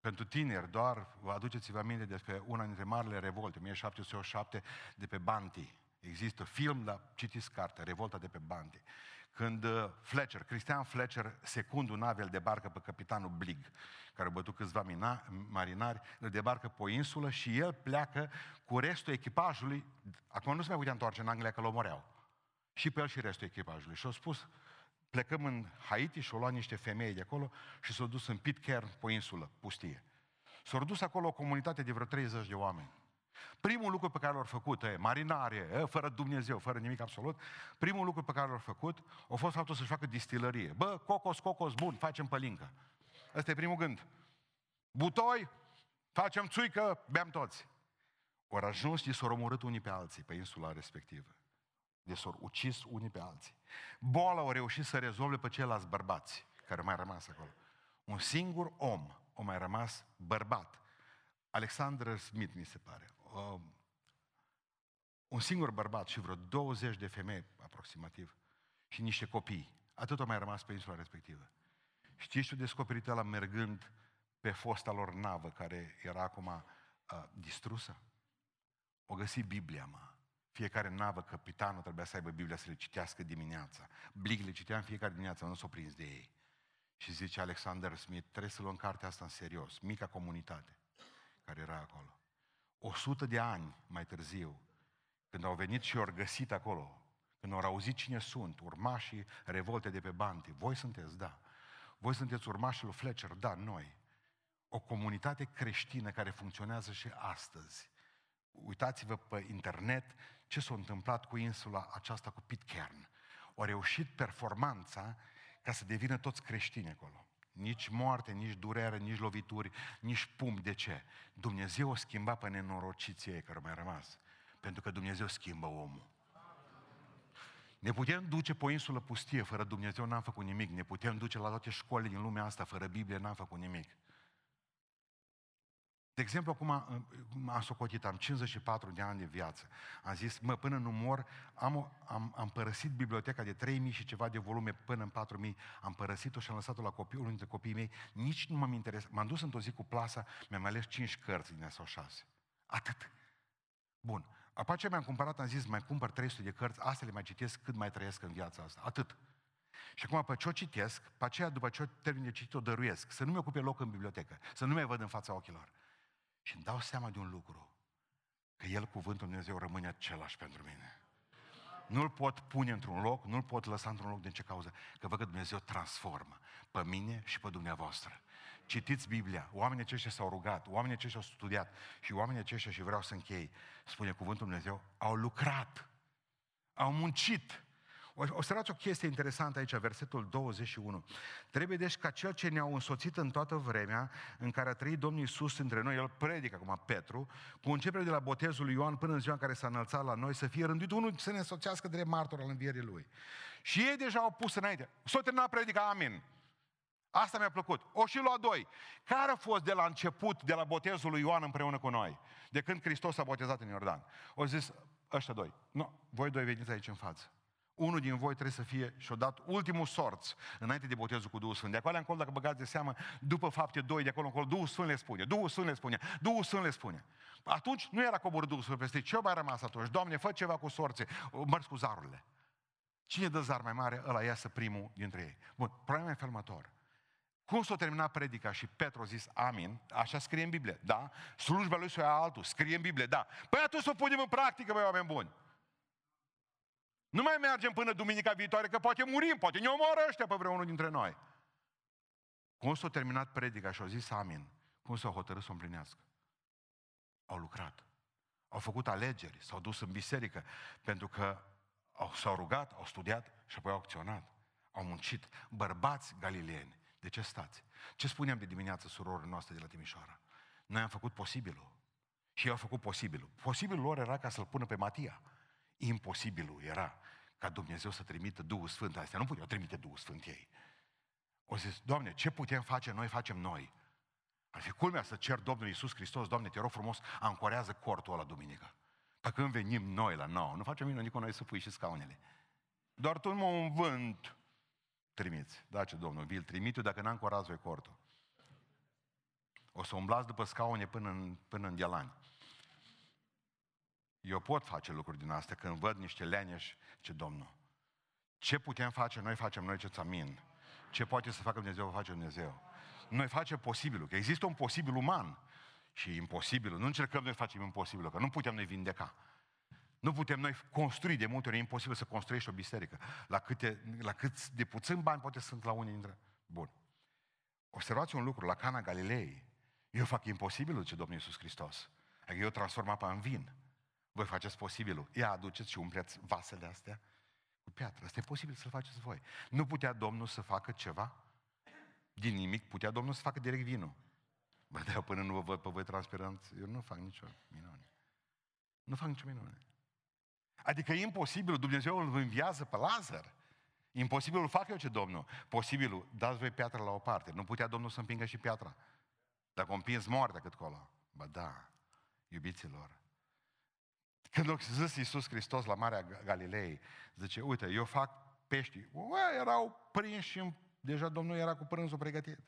Pentru tineri, doar vă aduceți-vă aminte despre una dintre marile revolte, 1707, de pe Banti. Există film, dar citiți cartea, Revolta de pe Banti. Când uh, Fletcher, Cristian Fletcher, secundul navel de barcă pe capitanul Blig, care a bătut câțiva mina, marinari, îl debarcă pe o insulă și el pleacă cu restul echipajului. Acum nu se mai putea întoarce în Anglia că l omoreau. Și pe el și restul echipajului. Și au spus, plecăm în Haiti și au luat niște femei de acolo și s-au dus în Pitcairn, pe o insulă pustie. S-au dus acolo o comunitate de vreo 30 de oameni. Primul lucru pe care l-au făcut, e, marinare, fără Dumnezeu, fără nimic absolut, primul lucru pe care l-au făcut a fost faptul să-și facă distilărie. Bă, cocos, cocos, bun, facem pălincă. Ăsta e primul gând. Butoi, facem țuică, beam toți. Ori ajuns și s-au omorât unii pe alții pe insula respectivă. De s-au ucis unii pe alții. Boala au reușit să rezolve pe ceilalți bărbați care mai rămas acolo. Un singur om a mai rămas bărbat. Alexander Smith, mi se pare. Uh, un singur bărbat și vreo 20 de femei, aproximativ, și niște copii. Atât au mai rămas pe insula respectivă. Știți ce descoperit la mergând pe fosta lor navă, care era acum uh, distrusă? O găsi Biblia, mă. Fiecare navă, capitanul trebuia să aibă Biblia să le citească dimineața. Blig le citeam fiecare dimineață, nu s-o prins de ei. Și zice Alexander Smith, trebuie să luăm cartea asta în serios, mica comunitate care era acolo. O sută de ani mai târziu, când au venit și au găsit acolo, când au auzit cine sunt, urmașii revolte de pe Banti, voi sunteți, da. Voi sunteți urmașii lui Fletcher, da, noi. O comunitate creștină care funcționează și astăzi. Uitați-vă pe internet ce s-a întâmplat cu insula aceasta cu Pitcairn. Au reușit performanța ca să devină toți creștini acolo. Nici moarte, nici durere, nici lovituri, nici pum. De ce? Dumnezeu o schimba pe nenorociții ei care au mai rămas. Pentru că Dumnezeu schimbă omul. Ne putem duce pe o insulă pustie, fără Dumnezeu n-am făcut nimic. Ne putem duce la toate școlile din lumea asta, fără Biblie n-am făcut nimic. De exemplu, acum am socotit, am 54 de ani de viață. Am zis, mă, până nu mor, am, am, am părăsit biblioteca de 3000 și ceva de volume până în 4000, am părăsit-o și am lăsat-o la copii, unul dintre copiii mei, nici nu m-am interesat. M-am dus într-o zi cu plasa, mi-am ales 5 cărți din sau 6. Atât. Bun. Apoi ce mi-am cumpărat, am zis, mai cumpăr 300 de cărți, astea le mai citesc cât mai trăiesc în viața asta. Atât. Și acum, pe ce o citesc, pe aceea, după ce o termin de citit, o dăruiesc. Să nu mi ocupe loc în bibliotecă, să nu mai văd în fața ochilor. Și îmi dau seama de un lucru, că El, Cuvântul Dumnezeu, rămâne același pentru mine. Nu-l pot pune într-un loc, nu-l pot lăsa într-un loc. De ce cauză? Că văd că Dumnezeu transformă pe mine și pe dumneavoastră. Citiți Biblia. Oamenii aceștia s-au rugat, oamenii aceștia au studiat și oamenii aceștia, și vreau să închei, spune cuvântul Dumnezeu, au lucrat, au muncit, Observați o chestie interesantă aici, versetul 21. Trebuie deci ca cel ce ne-au însoțit în toată vremea în care a trăit Domnul Iisus între noi, el predică acum Petru, cu începere de la botezul lui Ioan până în ziua în care s-a înălțat la noi, să fie rânduit unul să ne însoțească de martor al învierii lui. Și ei deja au pus înainte. S-a terminat predica, amin. Asta mi-a plăcut. O și lua doi. Care a fost de la început, de la botezul lui Ioan împreună cu noi? De când Hristos a botezat în Iordan. O zis, ăștia doi. Nu, voi doi veniți aici în față. Unul din voi trebuie să fie și-o dat ultimul sorț înainte de botezul cu Duhul Sfânt. De acolo încolo, dacă băgați de seamă, după fapte 2, de acolo încolo, Duhul Sfânt le spune, Duhul Sfânt le spune, Duhul Sfânt le spune. Atunci nu era coborât Duhul Sfânt peste ce mai rămas atunci? Doamne, fă ceva cu sorțe, mărți cu zarurile. Cine dă zar mai mare, ăla iasă primul dintre ei. Bun, problema e felmător. Cum s-a terminat predica și Petru a zis amin, așa scrie în Biblie, da? Slujba lui să ia altul, scrie în Biblie, da. Păi atunci să o punem în practică, băi oameni buni. Nu mai mergem până duminica viitoare, că poate murim, poate ne omoară ăștia pe vreunul dintre noi. Cum s-a terminat predica și au zis amin, cum s-au hotărât să o împlinească? Au lucrat. Au făcut alegeri, s-au dus în biserică, pentru că au, s-au rugat, au studiat și apoi au acționat. Au muncit. Bărbați galileeni, de ce stați? Ce spuneam de dimineață surorile noastre de la Timișoara? Noi am făcut posibilul. Și ei au făcut posibilul. Posibilul lor era ca să-l pună pe Matia. Imposibilul era ca Dumnezeu să trimită Duhul Sfânt. Astea nu puteau trimite Duhul Sfânt ei. O zis, Doamne, ce putem face noi, facem noi. Ar fi culmea să cer Domnul Iisus Hristos, Doamne, te rog frumos, ancorează cortul la duminică. Pe când venim noi la nou, nu facem nimic cu noi să pui și scaunele. Doar tu mă un vânt trimiți. Da, ce Domnul, vi-l trimit dacă n-ancorați voi cortul. O să umblați după scaune până în, până în dialani. Eu pot face lucruri din astea când văd niște leneși, ce Domnul. Ce putem face? Noi facem noi ce-ți amin. Ce poate să facă Dumnezeu, face Dumnezeu. Noi facem posibilul, că există un posibil uman și imposibilul. Nu încercăm noi facem imposibilul, că nu putem noi vindeca. Nu putem noi construi, de multe ori e imposibil să construiești o biserică. La, câte, la cât de puțin bani poate sunt la unii dintre... Bun. Observați un lucru, la Cana Galilei, eu fac imposibilul, ce Domnul Iisus Hristos. Adică eu transform apa în vin. Voi faceți posibilul. Ia aduceți și umpleți vasele astea cu piatră. Asta e posibil să-l faceți voi. Nu putea Domnul să facă ceva? Din nimic putea Domnul să facă direct vinul. Bă, dar până nu vă văd pe voi transparenți, eu nu fac nicio minune. Nu fac nicio minune. Adică e imposibil, Dumnezeu îl înviază pe Lazar. Imposibilul fac eu ce Domnul. Posibilul, dați voi piatra la o parte. Nu putea Domnul să împingă și piatra. Dacă o împins moartea cât colo. Ba da, iubiților, când a zis Iisus Hristos la Marea Galilei, zice, uite, eu fac pești. Ue, erau prinși și deja Domnul era cu prânzul pregătit.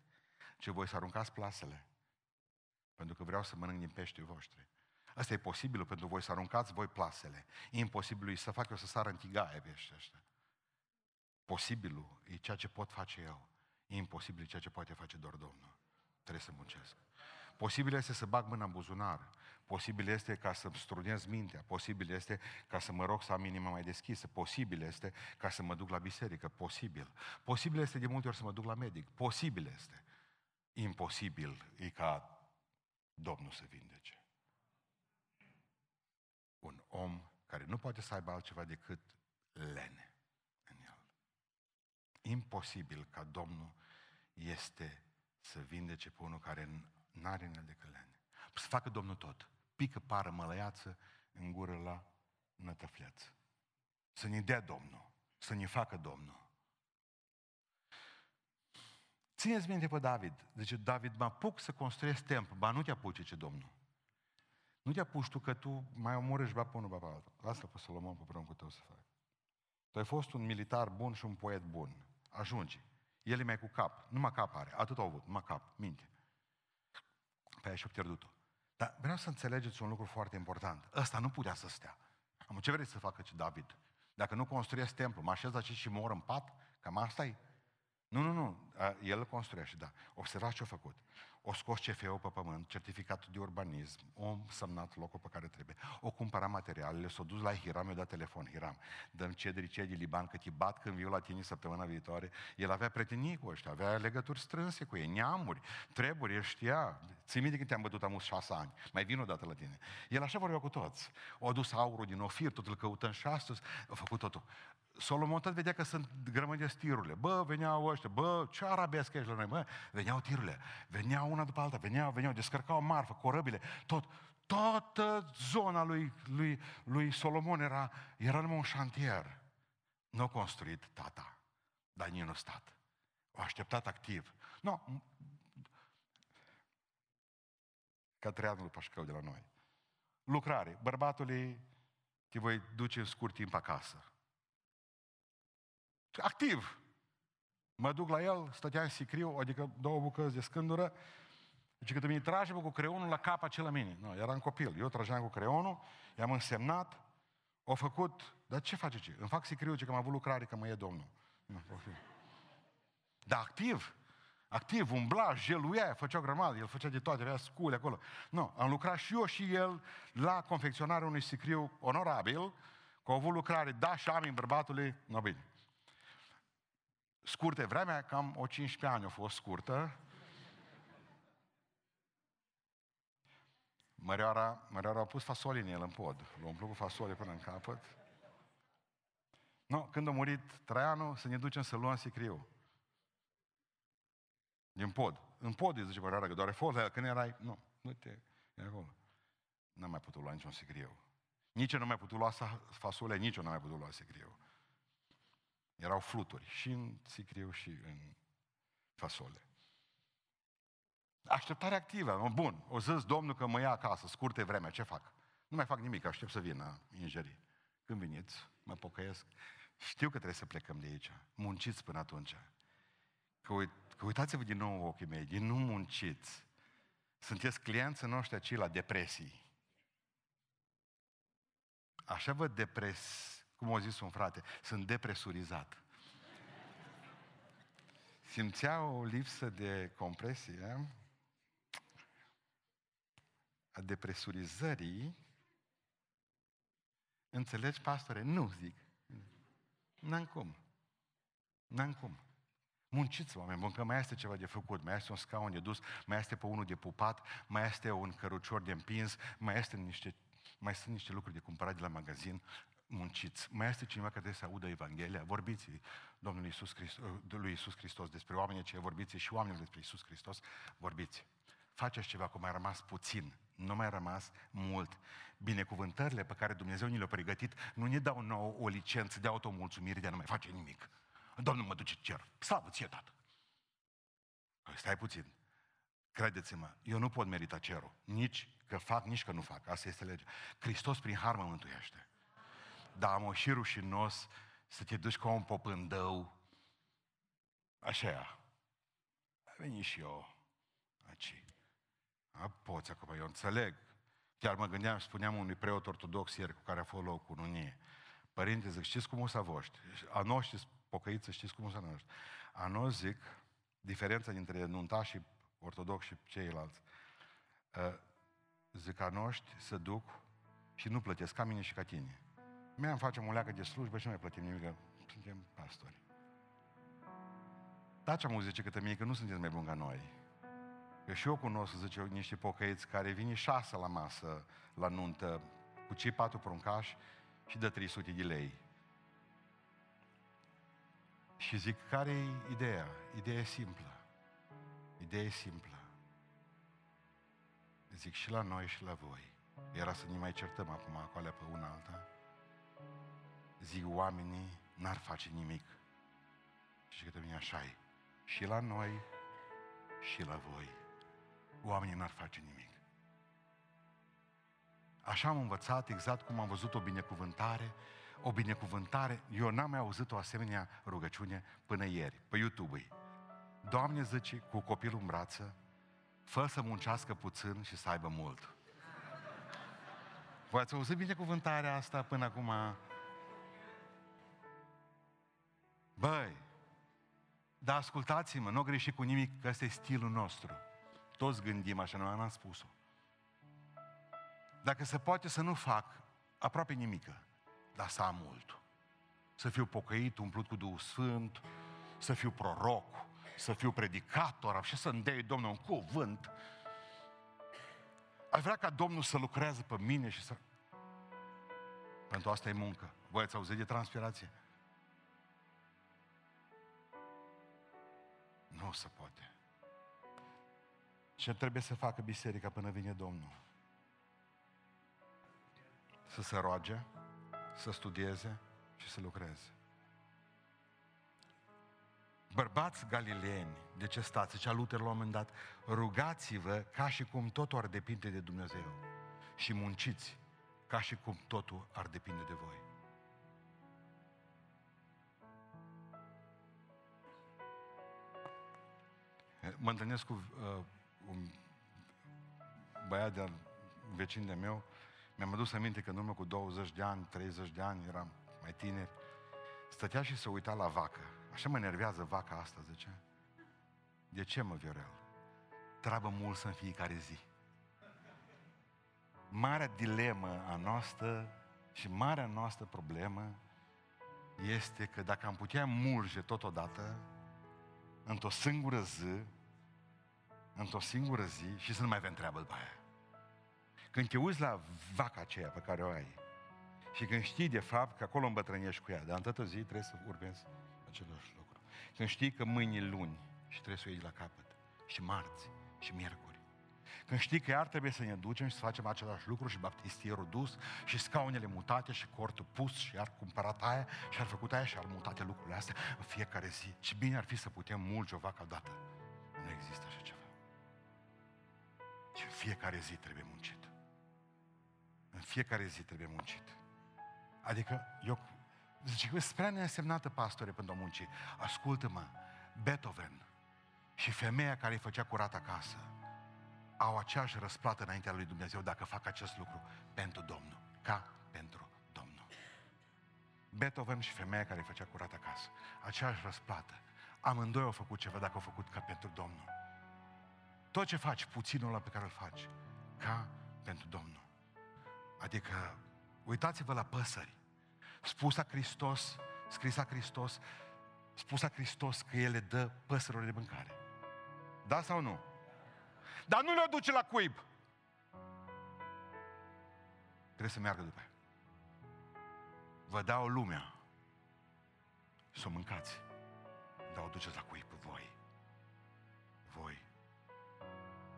Ce voi să aruncați plasele. Pentru că vreau să mănânc din peștii voștri. Asta e posibil pentru voi să aruncați voi plasele. E imposibil să fac eu să sară în tigaie pești ăștia. Posibilul e ceea ce pot face eu. E imposibil ceea ce poate face doar Domnul. Trebuie să muncesc. Posibil este să bag mâna în buzunar. Posibil este ca să-mi strunez mintea. Posibil este ca să mă rog să am inima mai deschisă. Posibil este ca să mă duc la biserică. Posibil. Posibil este de multe ori să mă duc la medic. Posibil este. Imposibil e ca Domnul să vindece. Un om care nu poate să aibă altceva decât lene în el. Imposibil ca Domnul este să vindece pe unul care N-are în el decât lene. Să facă Domnul tot. Pică pară mălăiață în gură la nătăfleț. Să ne dea Domnul. Să ne facă Domnul. Țineți minte pe David. Zice, David, mă apuc să construiesc templu. Ba, nu te apuci, ce Domnul. Nu te apuci tu că tu mai omorâși ba pe unul, ba pe altul. Lasă pe Solomon pe prunul cu tău să faci. Tu ai fost un militar bun și un poet bun. Ajunge. El e mai cu cap. Numai cap are. Atât au avut. Numai cap. Minte pe aia și-a pierdut-o. Dar vreau să înțelegeți un lucru foarte important. Ăsta nu putea să stea. Am ce vrei să facă ce David? Dacă nu construiesc templu, mă așez aici și mor în pat? Cam asta e? Nu, nu, nu, a, el construiește, da. Observați ce a făcut. O scos CFO pe pământ, certificatul de urbanism, o semnat locul pe care trebuie. O cumpărat materialele, s-o dus la Hiram, i-a dat telefon. Hiram, dăm cedri cei din Liban, că îi bat când viu la tine săptămâna viitoare. El avea prietenii cu ăștia, avea legături strânse cu ei, neamuri, treburi, el știa. Ții minte când te-am bătut amus șase ani, mai vin o dată la tine. El așa vorbea cu toți. O dus aurul din Ofir, tot îl căutăm și astăzi, a făcut totul. Solomon tot vedea că sunt grămădesc tirurile. Bă, veneau ăștia, bă, ce arabesc ești la noi, bă, veneau tirurile, veneau una după alta, veneau, veneau, descărcau marfă, corăbile, tot. Toată zona lui, lui, lui Solomon era, era numai un șantier. Nu a construit tata, dar nici nu stat. O așteptat activ. Nu, no, ca treanul Pașcău de la noi. Lucrare. Bărbatului te voi duce în scurt timp acasă activ. Mă duc la el, stătea în sicriu, adică două bucăți de scândură, deci că mi trage cu creionul la cap acela mine. Nu, eram copil. Eu trageam cu creionul, i-am însemnat, o făcut, dar ce face ce? Îmi fac sicriu, ce că am avut lucrare, că mă e Domnul. Nu, Dar activ, activ, umbla, jeluia, făcea o grămadă, el făcea de toate, avea scule acolo. Nu, am lucrat și eu și el la confecționarea unui sicriu onorabil, că au avut lucrare, da, și am bărbatului, nu bine scurte vremea, cam o 15 ani a fost scurtă. Mărioara, Mărioara a pus fasole în el, în pod. L-a umplut cu fasole până în capăt. No, când a murit Traianu, să ne ducem să luăm sicriu. Din pod. În pod îi zice Mărioara că doare folia, când erai... Nu, nu te... E acolo. N-am mai putut lua niciun sicriu. Nici nu mai putut lua fasole, nici nu n-am mai putut lua sicriu. Erau fluturi și în sicriu și în fasole. Așteptare activă. Bun, o zis Domnul că mă ia acasă, scurte vremea, ce fac? Nu mai fac nimic, aștept să vină ingerii. Când veniți, mă pocăiesc. Știu că trebuie să plecăm de aici. Munciți până atunci. Că, uit, că uitați-vă din nou ochii mei, din nu munciți. Sunteți clienții noștri aici la depresii. Așa vă depres, cum a zis un frate, sunt depresurizat. Simțea o lipsă de compresie a depresurizării. Înțelegi, pastore? Nu, zic. N-am cum. N-am cum. Munciți, oameni buni, că mai este ceva de făcut, mai este un scaun de dus, mai este pe unul de pupat, mai este un cărucior de împins, mai este niște, mai sunt niște lucruri de cumpărat de la magazin munciți. Mai este cineva care trebuie să audă Evanghelia? Vorbiți Domnului Iisus Hristos, lui Iisus Hristos despre oamenii ce vorbiți și oamenii despre Iisus Hristos, vorbiți. Faceți ceva, cum mai rămas puțin, nu mai rămas mult. Binecuvântările pe care Dumnezeu ni le-a pregătit nu ne dau nouă o licență de automulțumire de a nu mai face nimic. Domnul mă duce cer. Slavă ție, tată. Păi, stai puțin. Credeți-mă, eu nu pot merita cerul. Nici că fac, nici că nu fac. Asta este legea. Hristos prin har mă mântuiește. Dar am o și rușinos să te duci ca un popândău. Așa e. A venit și eu aici. A, poți acum, eu înțeleg. Chiar mă gândeam, spuneam unui preot ortodox ieri cu care a fost loc cu unie. Părinte, zic, știți cum o să voștri? A noștri pocăiți, știți cum o să noștri? A noi zic, diferența dintre nuntașii ortodoxi și ceilalți. Zic, a noștri să duc și nu plătesc ca mine și ca tine. Mai am facem o leacă de slujbă și nu mai plătim nimic, că suntem pastori. Dați mă zice că mie că nu sunteți mai buni ca noi. Că și eu cunosc, zice, niște pocăiți care vine șase la masă, la nuntă, cu cei patru pruncași și de 300 de lei. Și zic, care e ideea? Ideea e simplă. Ideea e simplă. Zic, și la noi și la voi. Era să ne mai certăm acum, cu alea pe una alta zic, oamenii n-ar face nimic. Și că mine așa e. Și la noi, și la voi. Oamenii n-ar face nimic. Așa am învățat exact cum am văzut o binecuvântare, o binecuvântare, eu n-am mai auzit o asemenea rugăciune până ieri, pe YouTube-ui. Doamne, zice, cu copilul în brață, fă să muncească puțin și să aibă mult. Voi ați auzit binecuvântarea asta până acum? Băi, Dar ascultați-mă, nu greși cu nimic, că ăsta e stilul nostru. Toți gândim așa, nu am spus-o. Dacă se poate să nu fac aproape nimică, dar să am mult. Să fiu pocăit, umplut cu Duhul Sfânt, să fiu proroc, să fiu predicator și să îndei Domnul un cuvânt. Aș vrea ca Domnul să lucreze pe mine și să... Pentru asta e muncă. Voi ați auzit de transpirație? Nu se poate. Ce trebuie să facă biserica până vine Domnul? Să se roage, să studieze și să lucreze. Bărbați galileeni, de ce stați? Zicea Luther la un moment dat, rugați-vă ca și cum totul ar depinde de Dumnezeu și munciți ca și cum totul ar depinde de voi. Mă întâlnesc cu uh, un băiat de vecin de meu, mi-am adus aminte că în urmă cu 20 de ani, 30 de ani, eram mai tineri, stătea și se uita la vacă. Așa mă nervează vaca asta, zice. De ce, mă, Viorel? Treabă mult în fiecare zi. Marea dilemă a noastră și marea noastră problemă este că dacă am putea mulge totodată, într-o singură zi, într-o singură zi și să nu mai avem treabă după aia. Când te uiți la vaca aceea pe care o ai și când știi de fapt că acolo îmbătrânești cu ea, dar în toată zi trebuie să urmezi același lucru. Când știi că mâine e luni și trebuie să o iei la capăt, și marți, și miercuri. Când știi că iar trebuie să ne ducem și să facem același lucru și baptistierul dus și scaunele mutate și cortul pus și ar cumpărat aia și ar făcut aia și ar mutate lucrurile astea în fiecare zi. Și bine ar fi să putem mulge o vacă dată. Nu există fiecare zi trebuie muncit. În fiecare zi trebuie muncit. Adică, eu, zice că spre neînsemnată pastore pentru a munci. Ascultă-mă, Beethoven și femeia care îi făcea curat acasă au aceeași răsplată înaintea lui Dumnezeu dacă fac acest lucru pentru Domnul, ca pentru Domnul. Beethoven și femeia care îi făcea curat acasă, aceeași răsplată. Amândoi au făcut ceva dacă au făcut ca pentru Domnul. Tot ce faci, puținul ăla pe care îl faci, ca pentru Domnul. Adică, uitați-vă la păsări. Spusa Hristos, scris a Hristos, spusa Hristos că El le dă păsărilor de mâncare. Da sau nu? Dar nu le duce la cuib. Trebuie să meargă după Vă dau lumea să o mâncați. Dar o duceți la cuib voi. Voi.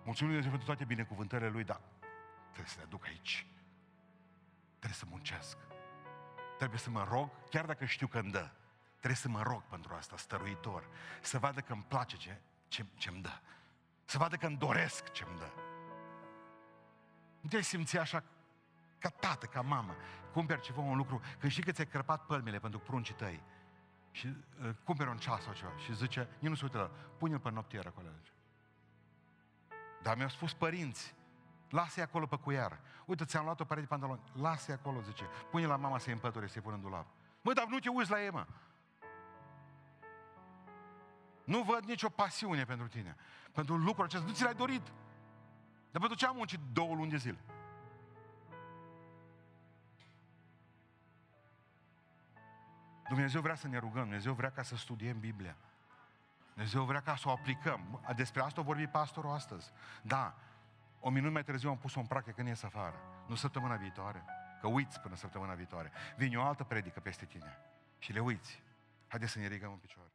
Mulțumim Dumnezeu pentru toate binecuvântările Lui, dar trebuie să le aduc aici. Trebuie să muncesc. Trebuie să mă rog, chiar dacă știu că îmi dă. Trebuie să mă rog pentru asta, stăruitor. Să vadă că îmi place ce, ce, ce-mi dă. Să vadă că îmi doresc ce-mi dă. Nu te simți așa ca tată, ca mamă. Cumperi ceva, un lucru, când știi că ți-ai crăpat pălmile pentru pruncii tăi și uh, cumperi un ceas sau ceva și zice, nu se uită la, pune-l pe noptieră acolo. Dar mi-au spus părinți, lasă-i acolo pe cuiar. Uite, ți-am luat o pereche de pantaloni, lasă-i acolo, zice. Pune la mama să-i împăture, să-i pună în dulap. Mă, dar nu te uiți la ei, mă. Nu văd nicio pasiune pentru tine. Pentru lucrul acesta. Nu ți l-ai dorit. Dar pentru ce am muncit două luni de zile? Dumnezeu vrea să ne rugăm, Dumnezeu vrea ca să studiem Biblia. Dumnezeu vrea ca să o aplicăm. Despre asta o vorbi pastorul astăzi. Da, o minut mai târziu am pus-o în practică când ies afară. Nu săptămâna viitoare. Că uiți până săptămâna viitoare. Vine o altă predică peste tine. Și le uiți. Haideți să ne ridicăm în picioare.